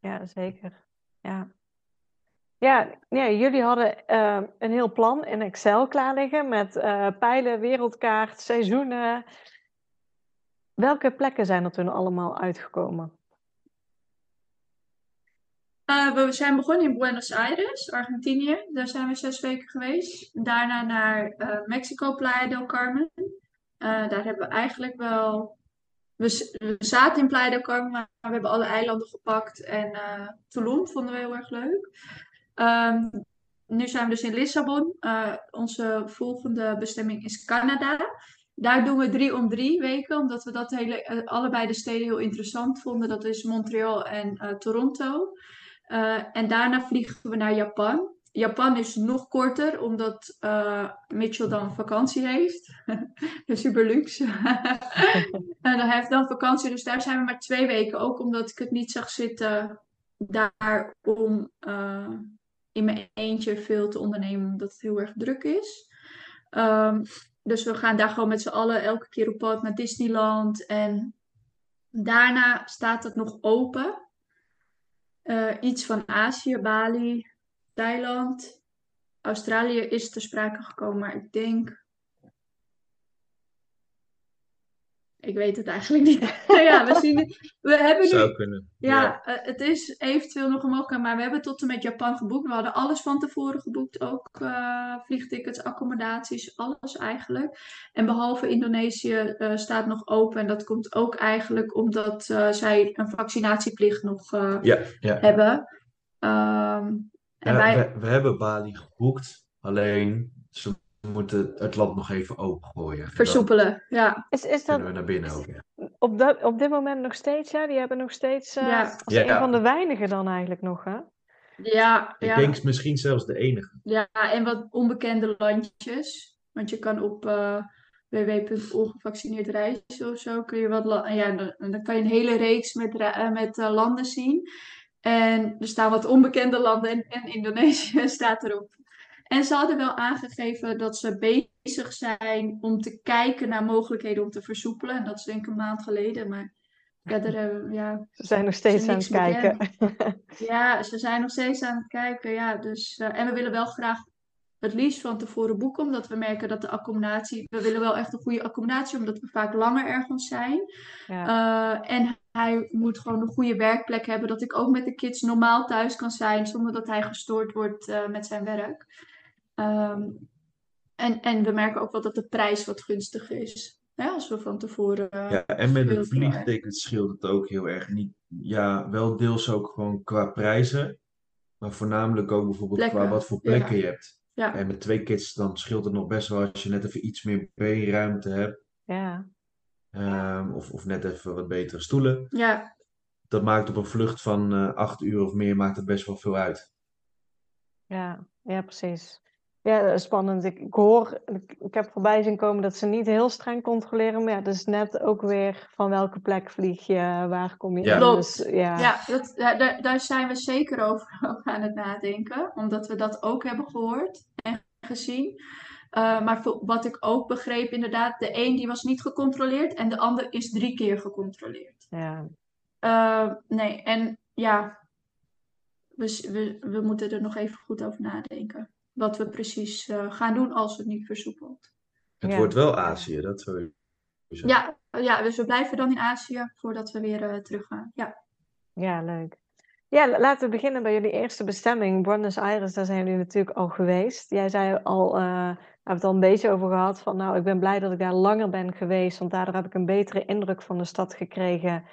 Ja, zeker. Ja. Ja, jullie hadden eh, een heel plan in Excel klaar liggen met eh, pijlen, wereldkaart, seizoenen. welke plekken zijn er toen allemaal uitgekomen? Uh, we zijn begonnen in Buenos Aires, Argentinië. Daar zijn we zes weken geweest. Daarna naar uh, Mexico, Playa del Carmen. Uh, daar hebben we eigenlijk wel. We, zaten in Playa del Carmen, maar we hebben alle eilanden gepakt. En Tulum vonden we heel erg leuk. Um, nu zijn we dus in Lissabon. onze volgende bestemming is Canada. Daar doen we drie om drie weken, omdat we dat hele, allebei de steden heel interessant vonden. Dat is Montreal en Toronto. Uh, en daarna vliegen we naar Japan. Japan is nog korter, omdat uh, Mitchell dan vakantie heeft. Super luxe. en hij heeft dan vakantie, dus daar zijn we maar twee weken. Ook omdat ik het niet zag zitten daar om uh, in mijn eentje veel te ondernemen, omdat het heel erg druk is. Um, dus we gaan daar gewoon met z'n allen elke keer op pad naar Disneyland. En daarna staat het nog open. Uh, iets van Azië, Bali, Thailand. Australië is ter sprake gekomen, maar ik denk Ik weet het eigenlijk niet. ja, we, zien, we hebben Zou kunnen. Ja, ja. Uh, het is eventueel nog een mogelijkheid, maar we hebben tot en met Japan geboekt. We hadden alles van tevoren geboekt, ook uh, vliegtickets, accommodaties, alles eigenlijk. En behalve Indonesië uh, staat nog open. En dat komt ook eigenlijk omdat zij een vaccinatieplicht nog ja, ja. hebben. Um, en wij... we, we hebben Bali geboekt, alleen ze moeten het land nog even opengooien. Versoepelen, ja. Is, is dat... we naar binnen ook, Op, dat, op dit moment nog steeds, ja? Die hebben nog steeds... Uh, ja. Als ja, een van de weinigen dan eigenlijk nog, hè? Ja, Ik denk misschien zelfs de enige. Ja, en wat onbekende landjes. Want je kan op uh, www.ongevaccineerd reizen of zo... kun je wat... Ja, dan, dan kan je een hele reeks met, uh, met landen zien... En er staan wat onbekende landen en, en Indonesië staat erop. En ze hadden wel aangegeven dat ze bezig zijn om te kijken naar mogelijkheden om te versoepelen. En dat is denk ik een maand geleden. Maar hebben, ja, ze zijn nog steeds aan het kijken. ja, ze zijn nog steeds aan het kijken. Ja, dus, uh, en we willen wel graag het liefst van tevoren boeken, omdat we merken dat de accommodatie. We willen wel echt een goede accommodatie, omdat we vaak langer ergens zijn. Ja. Uh, en hij moet gewoon een goede werkplek hebben, dat ik ook met de kids normaal thuis kan zijn, zonder dat hij gestoord wordt uh, met zijn werk. Um, en, en we merken ook wel dat de prijs wat gunstiger is. Ja, als we van tevoren. Ja, en met het vliegticket scheelt het ook heel erg. Niet, ja, wel deels ook gewoon qua prijzen. Maar voornamelijk ook bijvoorbeeld plekken. qua wat voor plekken je hebt. Ja. En met twee kids dan scheelt het nog best wel als je net even iets meer B-ruimte hebt. Ja. Um, of, of net even wat betere stoelen. Ja. Dat maakt op een vlucht van uh, acht uur of meer maakt het best wel veel uit. Ja, ja precies. Ja, spannend. Ik, ik hoor, ik, ik, heb voorbij zien komen dat ze niet heel streng controleren. Maar ja, dus net ook weer van welke plek vlieg je, waar kom je ja. in. Dus, ja, ja, dat, daar, daar zijn we zeker over aan het nadenken. Omdat we dat ook hebben gehoord en gezien. Uh, maar wat ik ook begreep, inderdaad, de een die was niet gecontroleerd en de ander is drie keer gecontroleerd. Ja. Uh, nee, en ja, we, we, we moeten er nog even goed over nadenken wat we precies uh, gaan doen als het niet versoepelt. Het ja. wordt wel Azië, dat wil je zeggen. Ja, ja, dus we blijven dan in Azië voordat we weer uh, terug gaan. Ja. ja, leuk. Ja, laten we beginnen bij jullie eerste bestemming, Buenos Aires. Daar zijn jullie natuurlijk al geweest. Jij zei al, uh, we hebben het al een beetje over gehad, van nou, ik ben blij dat ik daar langer ben geweest, want daardoor heb ik een betere indruk van de stad gekregen.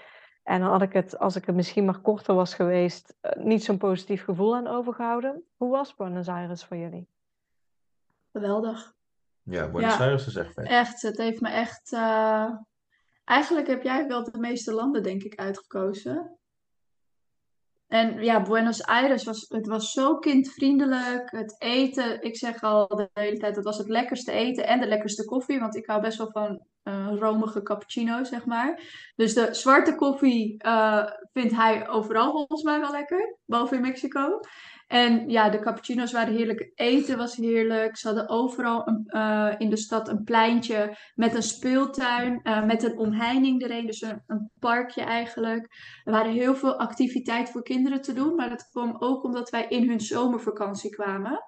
En dan had ik het, als ik het misschien maar korter was geweest, eh, niet zo'n positief gevoel aan overgehouden. Hoe was Buenos Aires voor jullie? Geweldig. Ja, Buenos ja, Aires is echt vet. Echt, het heeft me echt... Uh... Eigenlijk heb jij wel de meeste landen, denk ik, uitgekozen. En ja, Buenos Aires was, het was zo kindvriendelijk. Het eten, ik zeg al de hele tijd, het was het lekkerste eten en de lekkerste koffie. Want ik hou best wel van uh, romige cappuccino, zeg maar. Dus de zwarte koffie uh, vindt hij overal volgens mij wel lekker, behalve in Mexico. En ja, de cappuccino's waren heerlijk. Eten was heerlijk. Ze hadden overal een, uh, in de stad een pleintje met een speeltuin, uh, met een omheining erheen. Dus een, een, parkje eigenlijk. Er waren heel veel activiteit voor kinderen te doen. Maar dat kwam ook omdat wij in hun zomervakantie kwamen.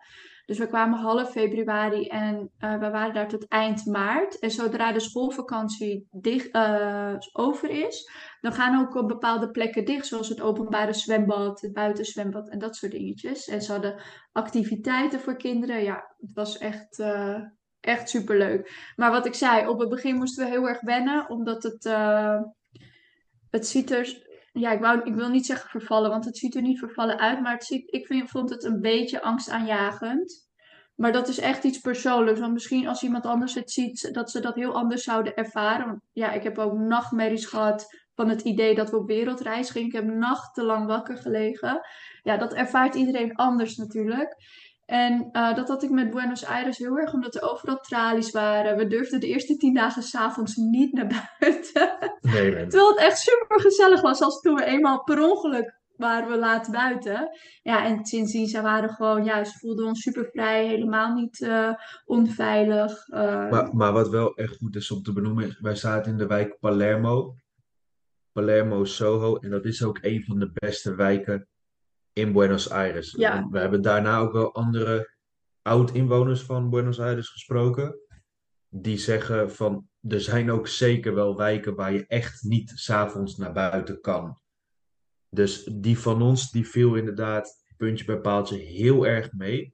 Dus we kwamen half februari en uh, we waren daar tot eind maart. En zodra de schoolvakantie dicht, uh, over is, dan gaan ook op bepaalde plekken dicht, zoals het openbare zwembad, het buitenzwembad en dat soort dingetjes. En ze hadden activiteiten voor kinderen. Ja, het was echt, uh, echt superleuk. Maar wat ik zei, op het begin moesten we heel erg wennen, omdat het, het ziet er ja, ik, wou, ik wil niet zeggen vervallen, want het ziet er niet vervallen uit. Maar het ziet, ik vind, vond het een beetje angstaanjagend. Maar dat is echt iets persoonlijks. Want misschien als iemand anders het ziet, dat ze dat heel anders zouden ervaren. Ja, ik heb ook nachtmerries gehad van het idee dat we op wereldreis gingen. Ik heb nachtenlang wakker gelegen. Ja, dat ervaart iedereen anders natuurlijk. En uh, dat had ik met Buenos Aires heel erg, omdat er overal tralies waren. We durfden de eerste tien dagen s'avonds niet naar buiten. Nee, Terwijl het echt super gezellig was, als toen we eenmaal per ongeluk waren we laat buiten. Ja, en sindsdien, ze waren gewoon, ja, ze voelden ons super vrij, helemaal niet uh, onveilig. Uh... Maar, maar wat wel echt goed is om te benoemen, is, wij zaten in de wijk Palermo. Palermo Soho, en dat is ook een van de beste wijken in Buenos Aires. Ja. We hebben daarna ook wel andere oud-inwoners van Buenos Aires gesproken. Die zeggen van, er zijn ook zeker wel wijken waar je echt niet s'avonds naar buiten kan. Dus die van ons, die viel inderdaad puntje bij paaltje heel erg mee.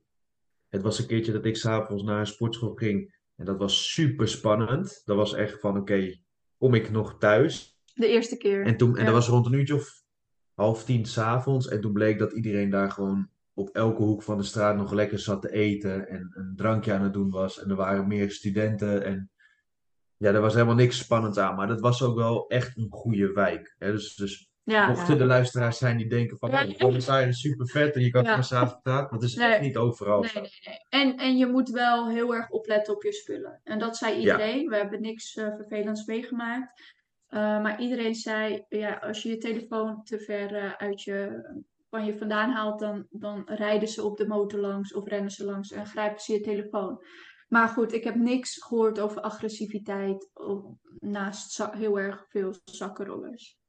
Het was een keertje dat ik s'avonds naar een sportschool ging. En dat was super spannend. Dat was echt van, oké, kom ik nog thuis? De eerste keer. En, toen, en dat was rond een uurtje of half tien s'avonds. En toen bleek dat iedereen daar gewoon op elke hoek van de straat nog lekker zat te eten. En een drankje aan het doen was. En er waren meer studenten. En ja, er was helemaal niks spannends aan. Maar dat was ook wel echt een goede wijk. Hè? Dus, dus ja, mochten de luisteraars zijn die denken van... Ja, oh, is super vet en je kan ja. s'avonds praten. Dat is echt niet overal nee, nee, nee. En, en je moet wel heel erg opletten op je spullen. En dat zei iedereen. We hebben niks uh, vervelends meegemaakt. Uh, maar iedereen zei, ja, als je je telefoon te ver uh, uit je, van je vandaan haalt, dan, dan rijden ze op de motor langs of rennen ze langs en grijpen ze je telefoon. Maar goed, ik heb niks gehoord over agressiviteit of, naast heel erg veel zakkenrollers.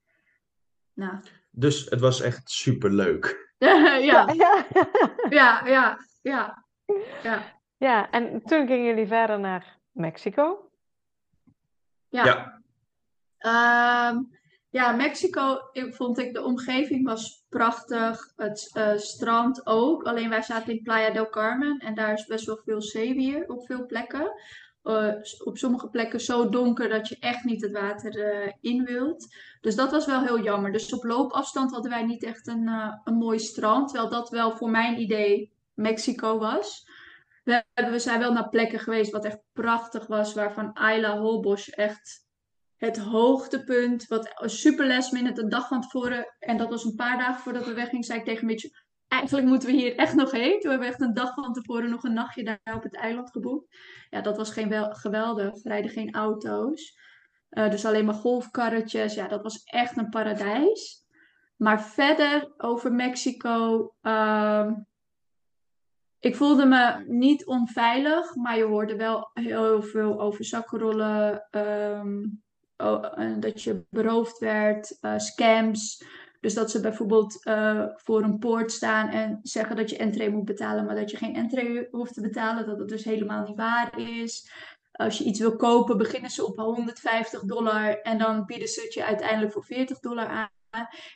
Nou. Dus het was echt super leuk. ja. ja, ja, ja, ja, ja. Ja, en toen gingen jullie verder naar Mexico? Ja. ja. Um, ja, Mexico vond ik de omgeving was prachtig. Het uh, strand ook. Alleen wij zaten in Playa del Carmen en daar is best wel veel zeewier op veel plekken. Uh, op sommige plekken zo donker dat je echt niet het water uh, in wilt. Dus dat was wel heel jammer. Dus op loopafstand hadden wij niet echt een, een mooi strand. Terwijl dat wel voor mijn idee Mexico was. We, we zijn wel naar plekken geweest wat echt prachtig was. Waarvan Ayla Holbosch echt het hoogtepunt. Wat super last minute, een dag van tevoren. En dat was een paar dagen voordat we weggingen, zei ik tegen Mitch... Eigenlijk moeten we hier echt nog heen. Toen hebben we echt een dag van tevoren nog een nachtje daar op het eiland geboekt. Ja, dat was geen wel, geweldig. We rijden geen auto's. Uh, dus alleen maar golfkarretjes. Ja, dat was echt een paradijs. Maar verder over Mexico. Uh, ik voelde me niet onveilig, maar je hoorde wel heel veel over zakkenrollen. Oh, dat je beroofd werd, uh, scams. Dus dat ze bijvoorbeeld uh, voor een poort staan en zeggen dat je entree moet betalen, maar dat je geen entree hoeft te betalen. Dat het dus helemaal niet waar is. Als je iets wil kopen, beginnen ze op 150 dollar en dan bieden ze het je uiteindelijk voor 40 dollar aan.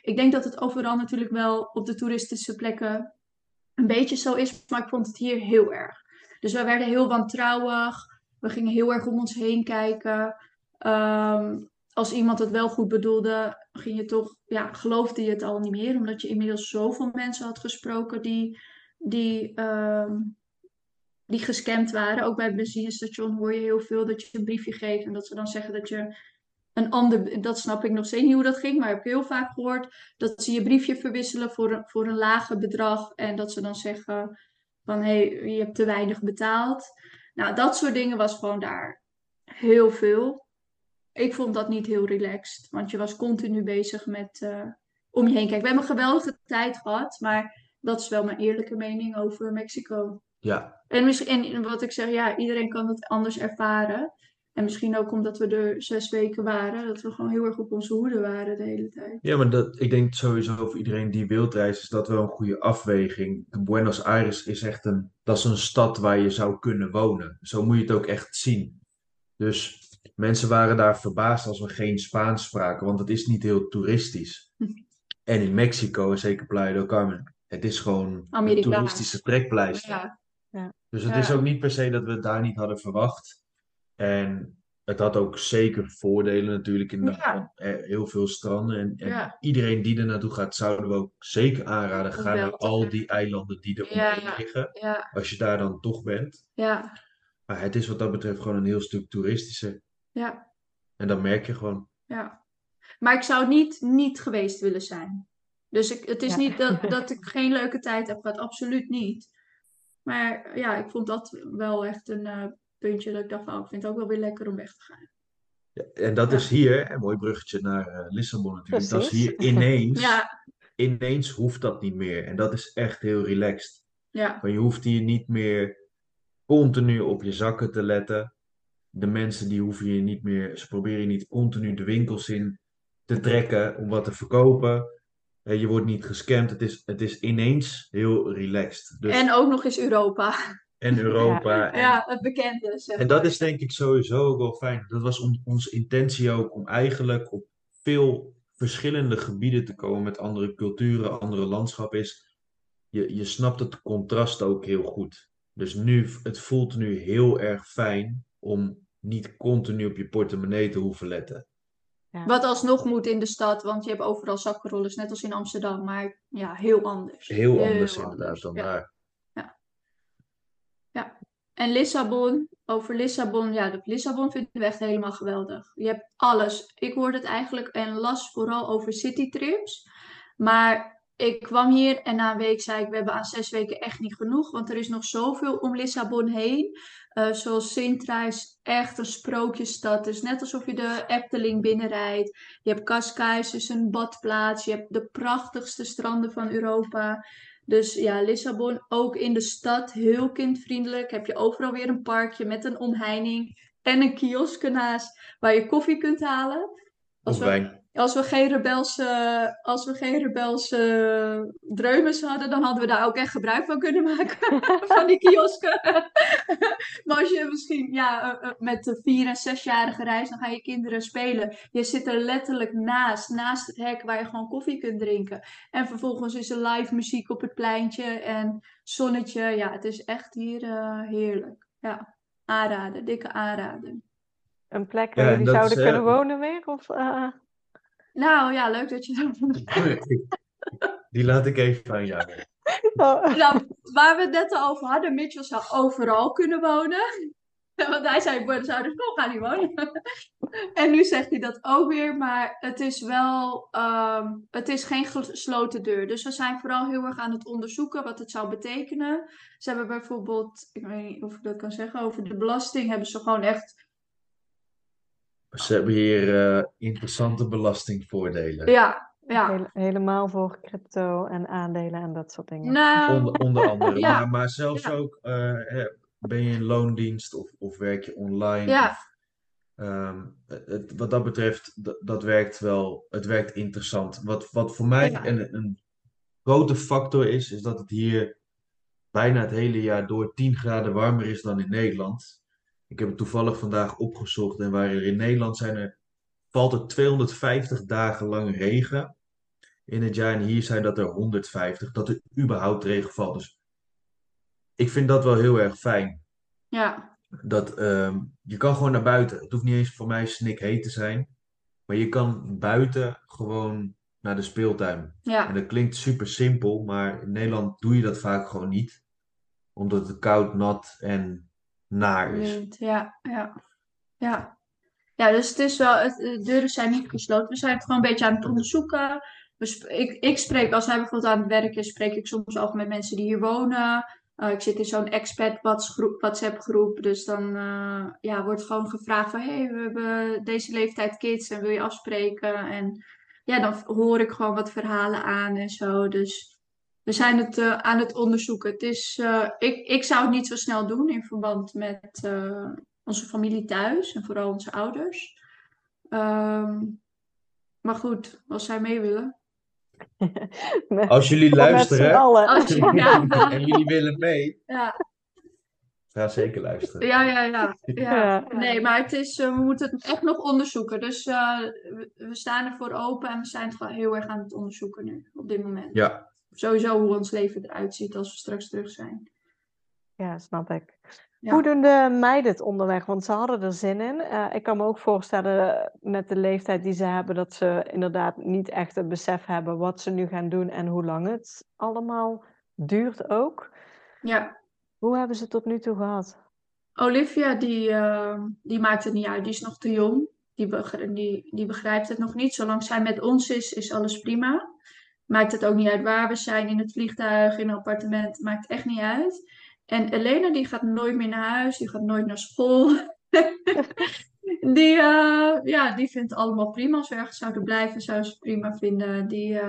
Ik denk dat het overal natuurlijk wel op de toeristische plekken een beetje zo is, maar ik vond het hier heel erg. Dus we werden heel wantrouwig. We gingen heel erg om ons heen kijken. Ehm, als iemand het wel goed bedoelde, ging je toch, ja, geloofde je het al niet meer. Omdat je inmiddels zoveel mensen had gesproken die, die, uh, die gescamd waren. Ook bij het benzinestation hoor je heel veel dat je een briefje geeft en dat ze dan zeggen dat je een ander, dat snap ik nog steeds niet hoe dat ging, maar heb ik heel vaak gehoord dat ze je briefje verwisselen voor een, voor een lager bedrag en dat ze dan zeggen van hé, hey, je hebt te weinig betaald. Nou, dat soort dingen was gewoon daar heel veel ik vond dat niet heel relaxed. Want je was continu bezig met uh, om je heen kijken. We hebben een geweldige tijd gehad. Maar dat is wel mijn eerlijke mening over Mexico. Ja. En, misschien, en wat ik zeg, ja, iedereen kan het anders ervaren. En misschien ook omdat we er zes weken waren, dat we gewoon heel erg op onze hoede waren de hele tijd. Ja, maar dat, ik denk sowieso voor iedereen die wilt reizen, is dat wel een goede afweging. Buenos Aires is echt een, dat is een stad waar je zou kunnen wonen. Zo moet je het ook echt zien. Dus mensen waren daar verbaasd als we geen Spaans spraken, want het is niet heel toeristisch. En in Mexico, en zeker Playa del Carmen, het is gewoon een toeristische trekpleister. Ja, Dus het Ja. is ook niet per se dat we het daar niet hadden verwacht. En het had ook zeker voordelen natuurlijk in de, Ja. van, eh, heel veel stranden. En, en Ja. iedereen die er naartoe gaat, zouden we ook zeker aanraden. Ga naar al die eilanden die er Ja, omheen ja. liggen. ja, Als je daar dan toch bent. ja, Maar het is wat dat betreft gewoon een heel stuk toeristischer. Ja, En dat merk je gewoon. ja. Maar ik zou niet niet geweest willen zijn. Dus ik, het is Ja. niet dat, dat ik geen leuke tijd heb gehad, absoluut niet. Maar ja, ik vond dat wel echt een eh, puntje dat ik dacht van, oh, ik vind het ook wel weer lekker om weg te gaan. Ja, en dat Ja. is hier, een mooi bruggetje naar eh, Lissabon natuurlijk. Dat is hier ineens, Ja, ineens hoeft dat niet meer. En dat is echt heel relaxed. ja, Maar je hoeft hier niet meer continu op je zakken te letten. De mensen die hoeven je niet meer, ze proberen je niet continu de winkels in te trekken om wat te verkopen. Eh, Je wordt niet gescamd. Het is, het is ineens heel relaxed. Dus, en ook nog eens Europa. en Europa. En, Ja, het bekende, zeg en dat is denk ik sowieso ook wel fijn. Dat was on- onze intentie ook om eigenlijk op veel verschillende gebieden te komen met andere culturen, andere landschappen. Is, je, je snapt het contrast ook heel goed. Dus nu, het voelt nu heel erg fijn om niet continu op je portemonnee te hoeven letten. Wat alsnog moet in de stad, want je hebt overal zakkenrollers, net als in Amsterdam. Maar ja, heel anders. Heel anders Heel inderdaad anders, dan ja. daar. En Lissabon, over Lissabon, ja, de- Lissabon vinden we echt helemaal geweldig. Je hebt alles. Ik hoorde het eigenlijk en las vooral over citytrips. Maar ik kwam hier en na een week zei ik, we hebben aan zes weken echt niet genoeg. Want er is nog zoveel om Lissabon heen. Eh, zoals Sintra is echt een sprookjesstad. Het is net alsof je de Efteling binnenrijdt. Je hebt Cascais, is een badplaats. Je hebt de prachtigste stranden van Europa. Dus ja, Lissabon ook in de stad heel kindvriendelijk. Heb je overal weer een parkje met een omheining en een kiosk ernaast waar je koffie kunt halen. Als Of wijn. Als we geen rebelse, als we geen rebelse dreumes hadden, dan hadden we daar ook echt gebruik van kunnen maken. van die kiosken. maar als je misschien ja, eh, eh, met de vier- en zesjarige reis, dan gaan je kinderen spelen. Je zit er letterlijk naast, naast het hek waar je gewoon koffie kunt drinken. En vervolgens is er live muziek op het pleintje en zonnetje. Ja, het is echt hier eh, heerlijk. Ja, aanraden, dikke aanraden. Een plek Ja, waar en jullie is, zouden kunnen wonen weer? Of, eh, Nou ja, leuk dat je dat Die laat ik even aan jou. oh, Nou, waar we het net al over hadden, Mitchell zou overal kunnen wonen. Want hij zei, Buenos Aires, nog gaan niet wonen. En nu zegt hij dat ook weer, maar het is wel, ehm, het is geen gesloten deur. Dus we zijn vooral heel erg aan het onderzoeken wat het zou betekenen. Ze hebben bijvoorbeeld, ik weet niet of ik dat kan zeggen, over de belasting hebben ze gewoon echt, Ze hebben hier eh, interessante belastingvoordelen. ja, ja. hele- helemaal voor crypto en aandelen en dat soort dingen. Nou, Onder, onder andere. Ja. Maar, maar zelfs Ja. ook, eh, ben je in loondienst of, of werk je online? Ja. Of, ehm, het, wat dat betreft, dat, dat werkt wel, het werkt interessant. Wat, wat voor mij Ja. een, een grote factor is, is dat het hier bijna het hele jaar door 10 graden warmer is dan in Nederland. Ik heb het toevallig vandaag opgezocht en waar in Nederland zijn er, valt er 250 dagen lang regen in het jaar en hier zijn dat er 150, dat er überhaupt regen valt. Dus ik vind dat wel heel erg fijn. ja, Dat ehm, je kan gewoon naar buiten. Het hoeft niet eens voor mij snikheet te zijn. Maar je kan buiten gewoon naar de speeltuin. ja. En dat klinkt super simpel, maar in Nederland doe je dat vaak gewoon niet. Omdat het koud, nat en naar ja, ja, ja. Ja, dus het is wel, het, de deuren zijn niet gesloten. We zijn het gewoon een beetje aan het onderzoeken. Ik, ik spreek, als hij bijvoorbeeld aan het werk is, spreek ik soms ook met mensen die hier wonen. Eh, ik zit in zo'n expat WhatsApp groep, dus dan eh, ja, wordt gewoon gevraagd van, hey, we hebben deze leeftijd kids en wil je afspreken? En ja, dan hoor ik gewoon wat verhalen aan en zo. Dus we zijn het eh, aan het onderzoeken. Het is, eh, ik, ik zou het niet zo snel doen in verband met, eh, onze familie thuis en vooral onze ouders. Ehm, maar goed, als zij mee willen. Als jullie luisteren. Als je- ja. en jullie willen mee, Ja, ga zeker luisteren. ja, ja, ja, ja. Ja. Nee, maar het is, we moeten het echt nog onderzoeken. Dus eh, we, we staan ervoor open en we zijn het gewoon heel erg aan het onderzoeken nu, op dit moment. Ja, Sowieso hoe ons leven eruit ziet als we straks terug zijn. Ja, snap ik. Ja. Hoe doen de meiden het onderweg? Want ze hadden er zin in. Eh, ik kan me ook voorstellen met de leeftijd die ze hebben, dat ze inderdaad niet echt het besef hebben wat ze nu gaan doen en hoe lang het allemaal duurt ook. Ja, Hoe hebben ze tot nu toe gehad? Olivia, die, eh, die maakt het niet uit. Die is nog te jong. Die, die, die begrijpt het nog niet. Zolang zij met ons is, is alles prima. Maakt het ook niet uit waar we zijn, in het vliegtuig, in een appartement. Maakt echt niet uit. En Elena, die gaat nooit meer naar huis. Die gaat nooit naar school. die, eh, ja, die vindt het allemaal prima. Als we ergens zouden blijven, zou ze prima vinden. Die,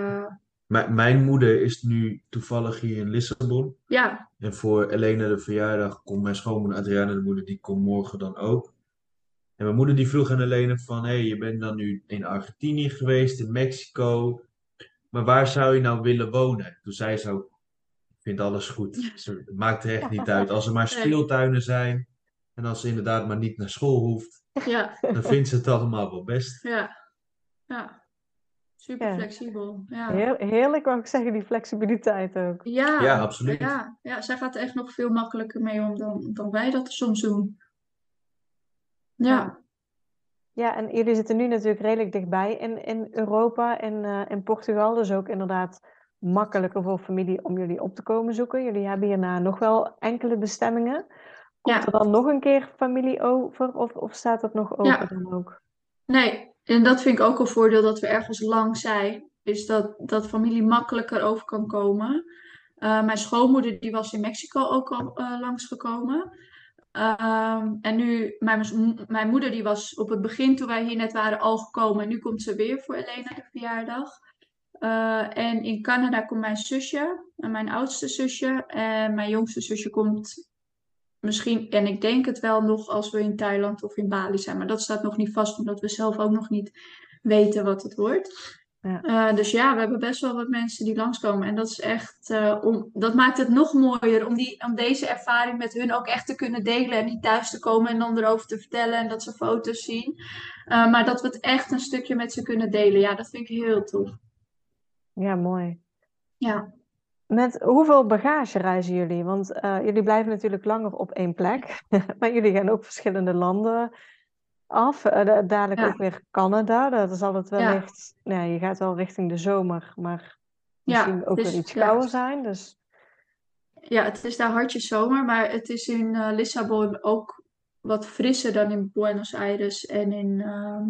M- mijn moeder is nu toevallig hier in Lissabon. ja, En voor Elena de verjaardag komt mijn schoonmoeder Adriana, de moeder, die komt morgen dan ook. En mijn moeder die vroeg aan Elena van, hé, je bent dan nu in Argentinië geweest, in Mexico. Maar waar zou je nou willen wonen? Toen zei ze ook, ik vind alles goed. Ze- Het maakt er echt niet uit. Als er maar speeltuinen zijn en als ze inderdaad maar niet naar school hoeft, ja, dan vindt ze het allemaal wel best. ja, ja. Super flexibel. Ja. Heer- heerlijk, wou ik zeggen, die flexibiliteit ook. Ja, Ja, absoluut. Ja, ja, zij gaat er echt nog veel makkelijker mee om dan, dan wij dat soms doen. Ja, Ja, en jullie zitten nu natuurlijk redelijk dichtbij in, in Europa en eh, in Portugal. Dus ook inderdaad makkelijker voor familie om jullie op te komen zoeken. Jullie hebben hierna nog wel enkele bestemmingen. Komt Ja. er dan nog een keer familie over of, of staat dat nog open Ja. dan ook? nee, en dat vind ik ook een voordeel dat we ergens lang zijn. Is dat, dat familie makkelijker over kan komen. Eh, mijn schoonmoeder die was in Mexico ook al eh, langsgekomen. Ehm, en nu, mijn, mijn moeder die was op het begin toen wij hier net waren al gekomen. En nu komt ze weer voor Elena de verjaardag. Eh, en in Canada komt mijn zusje, en mijn oudste zusje. En mijn jongste zusje komt misschien, en ik denk het wel nog als we in Thailand of in Bali zijn. Maar dat staat nog niet vast, omdat we zelf ook nog niet weten wat het wordt. Ja. Eh, dus ja, we hebben best wel wat mensen die langskomen. En dat is echt, eh, om, dat maakt het nog mooier om, die, om deze ervaring met hun ook echt te kunnen delen. En niet thuis te komen en dan erover te vertellen en dat ze foto's zien. Eh, maar dat we het echt een stukje met ze kunnen delen. Ja, dat vind ik heel tof. Ja, mooi. Ja, Met hoeveel bagage reizen jullie? Want jullie blijven natuurlijk langer op één plek, maar jullie gaan ook verschillende landen af. Eh, da- dadelijk Ja. ook weer Canada. Dat zal het Ja. wellicht, nou, ja, je gaat wel richting de zomer, maar Ja, misschien ook dus- weer iets ja. kouder zijn. Dus ja het is daar hartje zomer, maar het is in eh, Lissabon ook wat frisser dan in Buenos Aires en in ehm,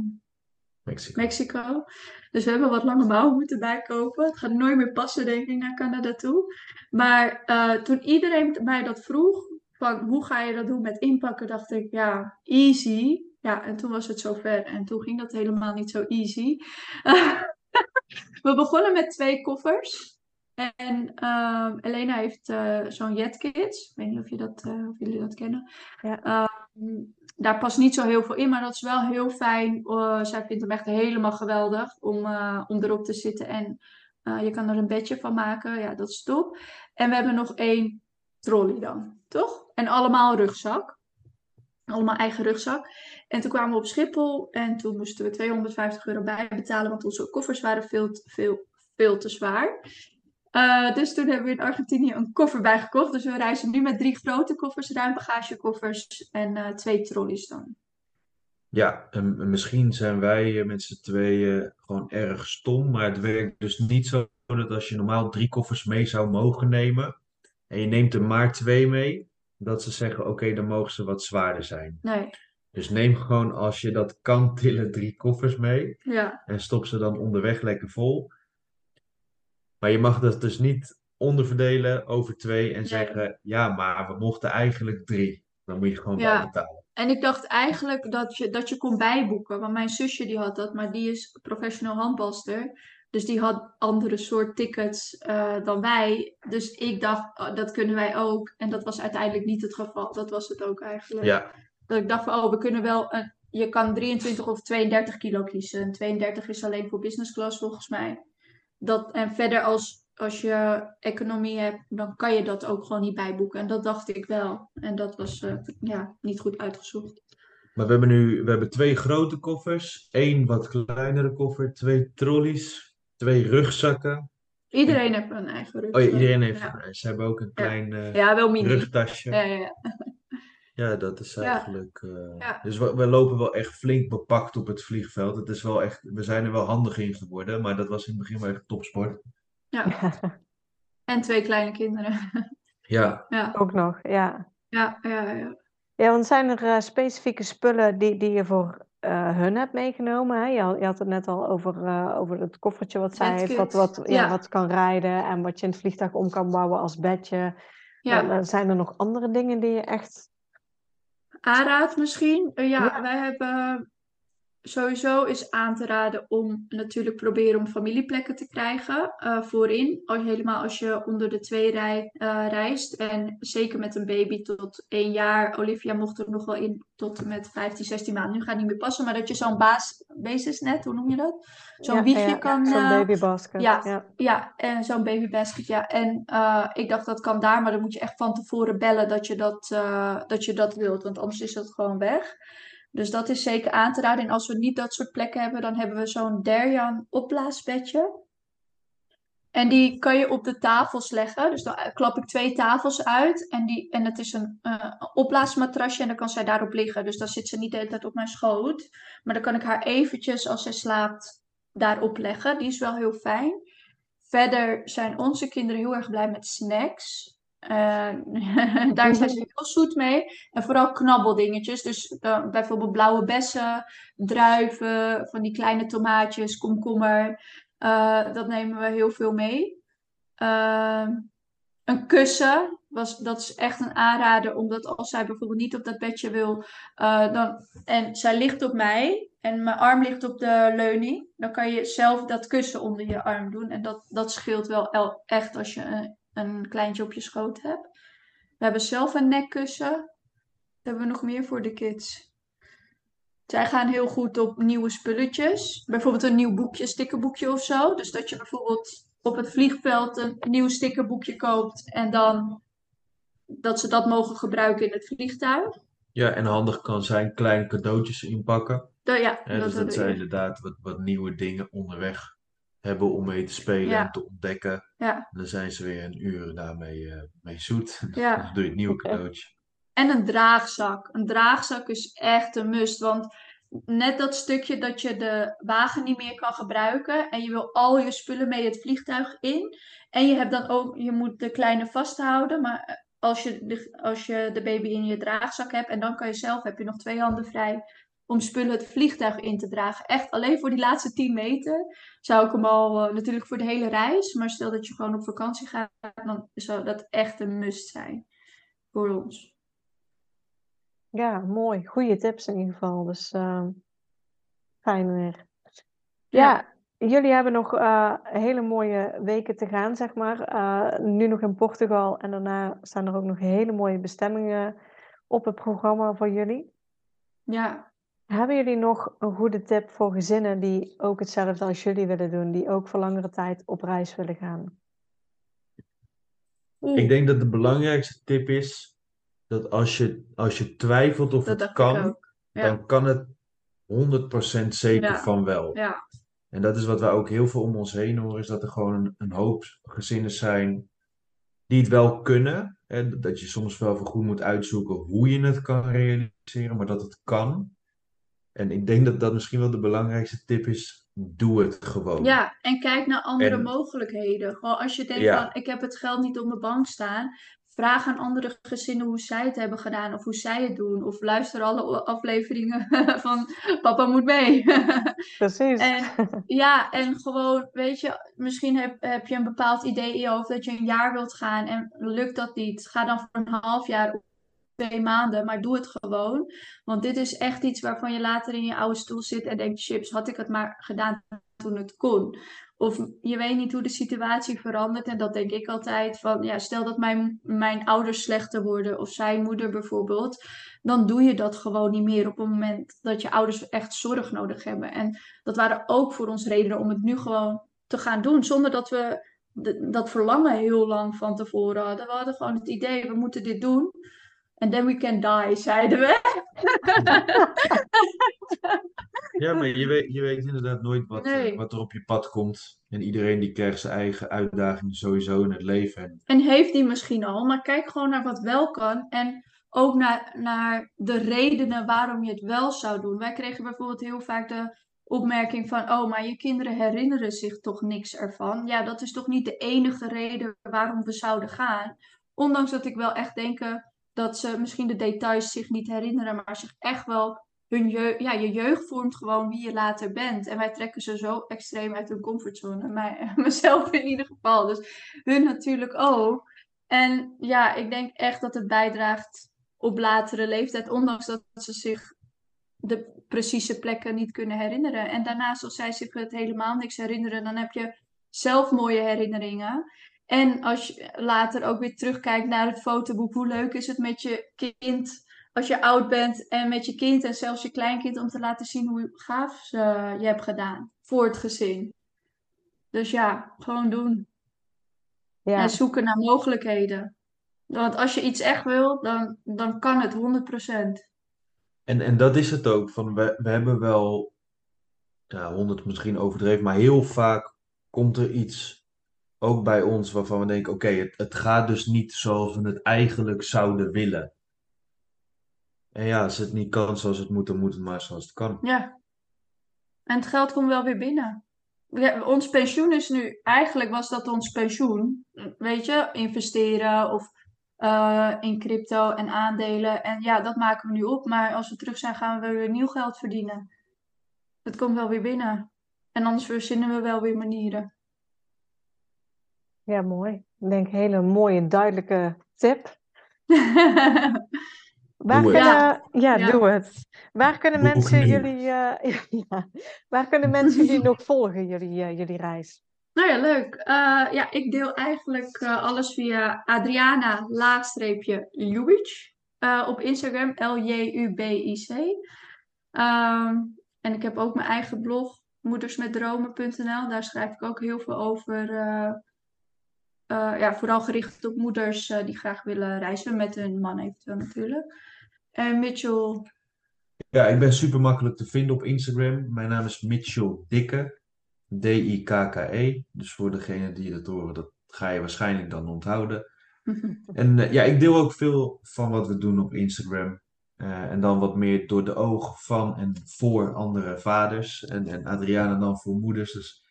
Mexico. Mexico. Dus we hebben wat lange mouwen moeten bijkopen. Het gaat nooit meer passen, denk ik, naar Canada toe. Maar eh, toen iedereen mij dat vroeg, van hoe ga je dat doen met inpakken, dacht ik, ja, easy. Ja, en toen was het zover. En toen ging dat helemaal niet zo easy. we begonnen met twee koffers. En ehm, Elena heeft eh, zo'n Jetkids. Ik weet niet of, je dat, eh, of jullie dat kennen. Ja. Ehm, daar past niet zo heel veel in, maar dat is wel heel fijn. Eh, zij vindt hem echt helemaal geweldig om, om erop te zitten. En je kan er een bedje van maken. Ja, dat is top. En we hebben nog één trolley dan, toch? En allemaal rugzak. Allemaal eigen rugzak. En toen kwamen we op Schiphol en toen moesten we 250 euro bijbetalen, want onze koffers waren veel, te- veel, veel te zwaar. Eh, dus toen hebben we in Argentinië een koffer bijgekocht. Dus we reizen nu met drie grote koffers, ruimbagagekoffers en eh, twee trolleys dan. Ja, en en misschien zijn wij met z'n tweeën gewoon erg stom, maar het werkt dus niet zo dat als je normaal drie koffers mee zou mogen nemen en je neemt er maar twee mee, dat ze zeggen, oké, dan mogen ze wat zwaarder zijn. Nee, Dus neem gewoon als je dat kan tillen drie koffers mee ja, en stop ze dan onderweg lekker vol. Maar je mag dat dus niet onderverdelen over twee en Nee. zeggen, ja, maar we mochten eigenlijk drie. Dan moet je gewoon Ja. bijbetalen. En ik dacht eigenlijk dat je, dat je kon bijboeken. Want mijn zusje die had dat, maar die is professioneel handbalster. Dus die had andere soort tickets eh, dan wij. Dus ik dacht, oh, dat kunnen wij ook. En dat was uiteindelijk niet het geval. Dat was het ook eigenlijk. Ja, Dat ik dacht van, oh, we kunnen wel, een, je kan 23 of 32 kilo kiezen. 32 is alleen voor business class volgens mij. Dat, en verder als, als je economie hebt, dan kan je dat ook gewoon niet bijboeken. En dat dacht ik wel. En dat was uh, ja, niet goed uitgezocht. Maar we hebben nu we hebben twee grote koffers, één wat kleinere koffer, twee trolleys, twee rugzakken. Iedereen heeft een eigen rugzak. Oh ja, iedereen heeft ja. Ze hebben ook een klein uh, ja, wel mini. rugtasje. Ja, ja, ja. dat is eigenlijk. Uh, dus we, we, lopen wel echt flink bepakt op het vliegveld. Het is wel echt, we zijn er wel handig in geworden, maar dat was in het begin wel echt topsport. Ja. en twee kleine kinderen. ja. ja. Ook nog, ja. Ja, ja, ja. Ja, want zijn er uh, specifieke spullen die, die je voor uh, hun hebt meegenomen? Hè? Je, had, je had het net al over, uh, over het koffertje wat zij heeft, wat, wat, ja. ja. wat kan rijden en wat je in het vliegtuig om kan bouwen als bedje. Ja. Dan, zijn er nog andere dingen die je echt. Aanraad misschien? ja, wij hebben sowieso is aan te raden om natuurlijk proberen om familieplekken te krijgen uh, voorin. Als, helemaal als je onder de twee rij, uh, reist. En zeker met een baby tot één jaar. Olivia mocht er nog wel in tot en met 15, 16 maanden. Nu gaat het niet meer passen. Maar dat je zo'n baas, net, hoe noem je dat? Zo'n ja, wiegje ja, kan... Zo'n uh, babybasket. Ja, ja. ja, en zo'n babybasket, ja. En ik dacht dat kan daar. Maar dan moet je echt van tevoren bellen dat je dat, dat, je dat wilt. Want anders is dat gewoon weg. Dus dat is zeker aan te raden. En als we niet dat soort plekken hebben, dan hebben we zo'n Derjan opblaasbedje. En die kan je op de tafels leggen. Dus dan klap ik twee tafels uit. En, die, en het is een uh, opblaasmatrasje en dan kan zij daarop liggen. Dus dan zit ze niet de hele tijd op mijn schoot. Maar dan kan ik haar eventjes, als zij slaapt, daarop leggen. Die is wel heel fijn. Verder zijn onze kinderen heel erg blij met snacks. Uh, daar zijn ze heel zoet mee. En vooral knabbeldingetjes. Dus uh, bijvoorbeeld blauwe bessen, druiven, van die kleine tomaatjes, komkommer. Uh, dat nemen we heel veel mee. een kussen, was, dat is echt een aanrader. Omdat als zij bijvoorbeeld niet op dat bedje wil, dan, en zij ligt op mij en mijn arm ligt op de leuning, dan kan je zelf dat kussen onder je arm doen. En dat, dat scheelt wel echt als je een kleintje op je schoot hebt. We hebben zelf een nekkussen. Wat hebben we nog meer voor de kids? Zij gaan heel goed op nieuwe spulletjes. Bijvoorbeeld een nieuw boekje, stickerboekje of zo. Dus dat je bijvoorbeeld op het vliegveld een nieuw stickerboekje koopt. En dan dat ze dat mogen gebruiken in het vliegtuig. Ja, en handig kan zijn kleine cadeautjes inpakken. Ja, ja, dus dat, dat zijn inderdaad wat, wat nieuwe dingen onderweg hebben om mee te spelen Ja. en te ontdekken. Ja. En dan zijn ze weer een uur daarmee eh, mee zoet. Ja. Dan doe je het nieuwe cadeautje. En een draagzak. Een draagzak is echt een must. Want net dat stukje dat je de wagen niet meer kan gebruiken. En je wil al je spullen mee het vliegtuig in. En je hebt dan ook, je moet de kleine vasthouden. Maar als je de, als je de baby in je draagzak hebt. En dan kan je zelf, heb je nog twee handen vrij. Om spullen het vliegtuig in te dragen. Echt alleen voor die laatste 10 meter zou ik hem al, uh, natuurlijk voor de hele reis. Maar stel dat je gewoon op vakantie gaat, dan zou dat echt een must zijn voor ons. Ja, mooi. Goede tips in ieder geval. Dus uh, fijn weer. Ja, ja, jullie hebben nog uh, hele mooie weken te gaan, zeg maar. Uh, nu nog in Portugal en daarna staan er ook nog hele mooie bestemmingen op het programma voor jullie. Ja. Hebben jullie nog een goede tip voor gezinnen die ook hetzelfde als jullie willen doen, die ook voor langere tijd op reis willen gaan? Ik denk dat de belangrijkste tip is dat als je, als je twijfelt of Dat het kan. Ja. dan kan het 100% zeker Ja. van wel. Ja. En dat is wat wij ook heel veel om ons heen horen, is dat er gewoon een, een hoop gezinnen zijn die het wel kunnen. En dat je soms wel voor goed moet uitzoeken hoe je het kan realiseren, maar dat het kan. En ik denk dat dat misschien wel de belangrijkste tip is. Doe het gewoon. Ja, en kijk naar andere En- mogelijkheden. Gewoon als je denkt Ja. van, ik heb het geld niet op mijn bank staan. Vraag aan andere gezinnen hoe zij het hebben gedaan of hoe zij het doen. Of luister alle afleveringen van Papa moet mee. Precies. En ja, en gewoon, weet je, misschien heb, heb je een bepaald idee in je hoofd dat je een jaar wilt gaan en lukt dat niet. Ga dan voor een half jaar twee maanden, maar doe het gewoon. Want dit is echt iets waarvan je later in je oude stoel zit en denkt, chips, had ik het maar gedaan toen het kon. Of je weet niet hoe de situatie verandert. En dat denk ik altijd van, ja, stel dat mijn, mijn ouders slechter worden, of zijn moeder bijvoorbeeld, dan doe je dat gewoon niet meer op het moment dat je ouders echt zorg nodig hebben. En dat waren ook voor ons redenen om het nu gewoon te gaan doen, zonder dat we dat verlangen heel lang van tevoren hadden. We hadden gewoon het idee, we moeten dit doen. And then we can die, zeiden we. Ja, maar je weet, je weet inderdaad nooit wat, eh, Nee. wat er op je pad komt. En iedereen die krijgt zijn eigen uitdagingen sowieso in het leven. En heeft die misschien al, maar kijk gewoon naar wat wel kan. En ook naar, naar de redenen waarom je het wel zou doen. Wij kregen bijvoorbeeld heel vaak de opmerking van: Oh, maar je kinderen herinneren zich toch niks ervan. Ja, dat is toch niet de enige reden waarom we zouden gaan. Ondanks dat ik wel echt denk dat ze misschien de details zich niet herinneren, maar zich echt wel hun jeugd, ja, je jeugd vormt gewoon wie je later bent. En wij trekken ze zo extreem uit hun comfortzone. Mij, mezelf in ieder geval. Dus hun natuurlijk ook. En ja, ik denk echt dat het bijdraagt op latere leeftijd, ondanks dat ze zich de precieze plekken niet kunnen herinneren. En daarnaast, als zij zich het helemaal niks herinneren, dan heb je zelf mooie herinneringen. En als je later ook weer terugkijkt naar het fotoboek, hoe leuk is het met je kind als je oud bent en met je kind en zelfs je kleinkind om te laten zien hoe gaaf ze je hebt gedaan voor het gezin. Dus ja, gewoon doen. Ja, En zoeken naar mogelijkheden. Want als je iets echt wil, dan, dan kan het 100%. En, en dat is het ook. Van we, we hebben wel, ja, honderd misschien overdreven, maar heel vaak komt er iets ook bij ons waarvan we denken: oké, het, het gaat dus niet zoals we het eigenlijk zouden willen. En ja, als het niet kan zoals het moet, dan moet het maar zoals het kan. Ja. En het geld komt wel weer binnen. Ons pensioen is nu, eigenlijk was dat ons pensioen. Weet je, investeren of eh, in crypto en aandelen. En ja, dat maken we nu op. Maar als we terug zijn, gaan we weer nieuw geld verdienen. Het komt wel weer binnen. En anders verzinnen we wel weer manieren. Ja, mooi. Ik denk hele mooie, duidelijke tip. Waar kunnen, Ja. ja, Ja. doe het. Waar kunnen mensen jullie, eh, ja, waar kunnen mensen jullie nog volgen, jullie, eh, jullie reis? Nou ja, leuk. Eh, ja, ik deel eigenlijk eh, alles via Adriana laagstreepje Ljubic eh, op Instagram, L-J-U-B-I-C. Ehm, en ik heb ook mijn eigen blog, moedersmetdromen.nl. Daar schrijf ik ook heel veel over. Eh, ja, vooral gericht op moeders eh, die graag willen reizen met hun man eventueel natuurlijk. En Mitchell, Ja, ik ben super makkelijk te vinden op Instagram. Mijn naam is Mitchell Dikke. D-I-K-K-E. Dus voor degene die het horen, dat ga je waarschijnlijk dan onthouden. En eh, ja, ik deel ook veel van wat we doen op Instagram. En dan wat meer door de ogen van en voor andere vaders. En, en Adriana dan voor moeders. Dus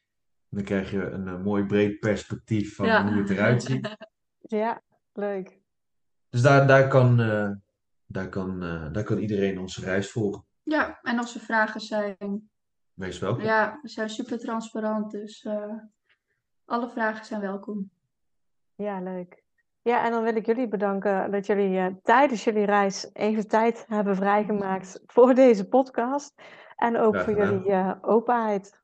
dan krijg je een eh, mooi breed perspectief van Ja. hoe het eruit ziet. Ja, leuk. Dus daar, daar kan, eh, daar kan, eh, daar kan iedereen onze reis volgen. Ja, en als er vragen zijn, Wees welkom. Ja, we zijn super transparant, dus eh, alle vragen zijn welkom. Ja, leuk. Ja, en dan wil ik jullie bedanken dat jullie eh, tijdens jullie reis even tijd hebben vrijgemaakt voor deze podcast. En ook voor jullie eh, openheid.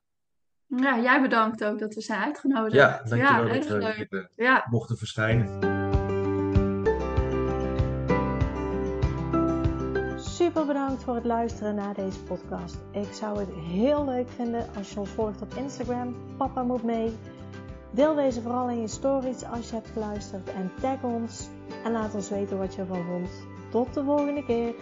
Ja, jij bedankt ook dat we zijn uitgenodigd. Ja, dankjewel dat we leuk. eh, Ja, mochten verschijnen. Super bedankt voor het luisteren naar deze podcast. Ik zou het heel leuk vinden als je ons volgt op Instagram. Papa moet mee. Deel deze vooral in je stories als je hebt geluisterd en tag ons. En laat ons weten wat je ervan vond. Tot de volgende keer.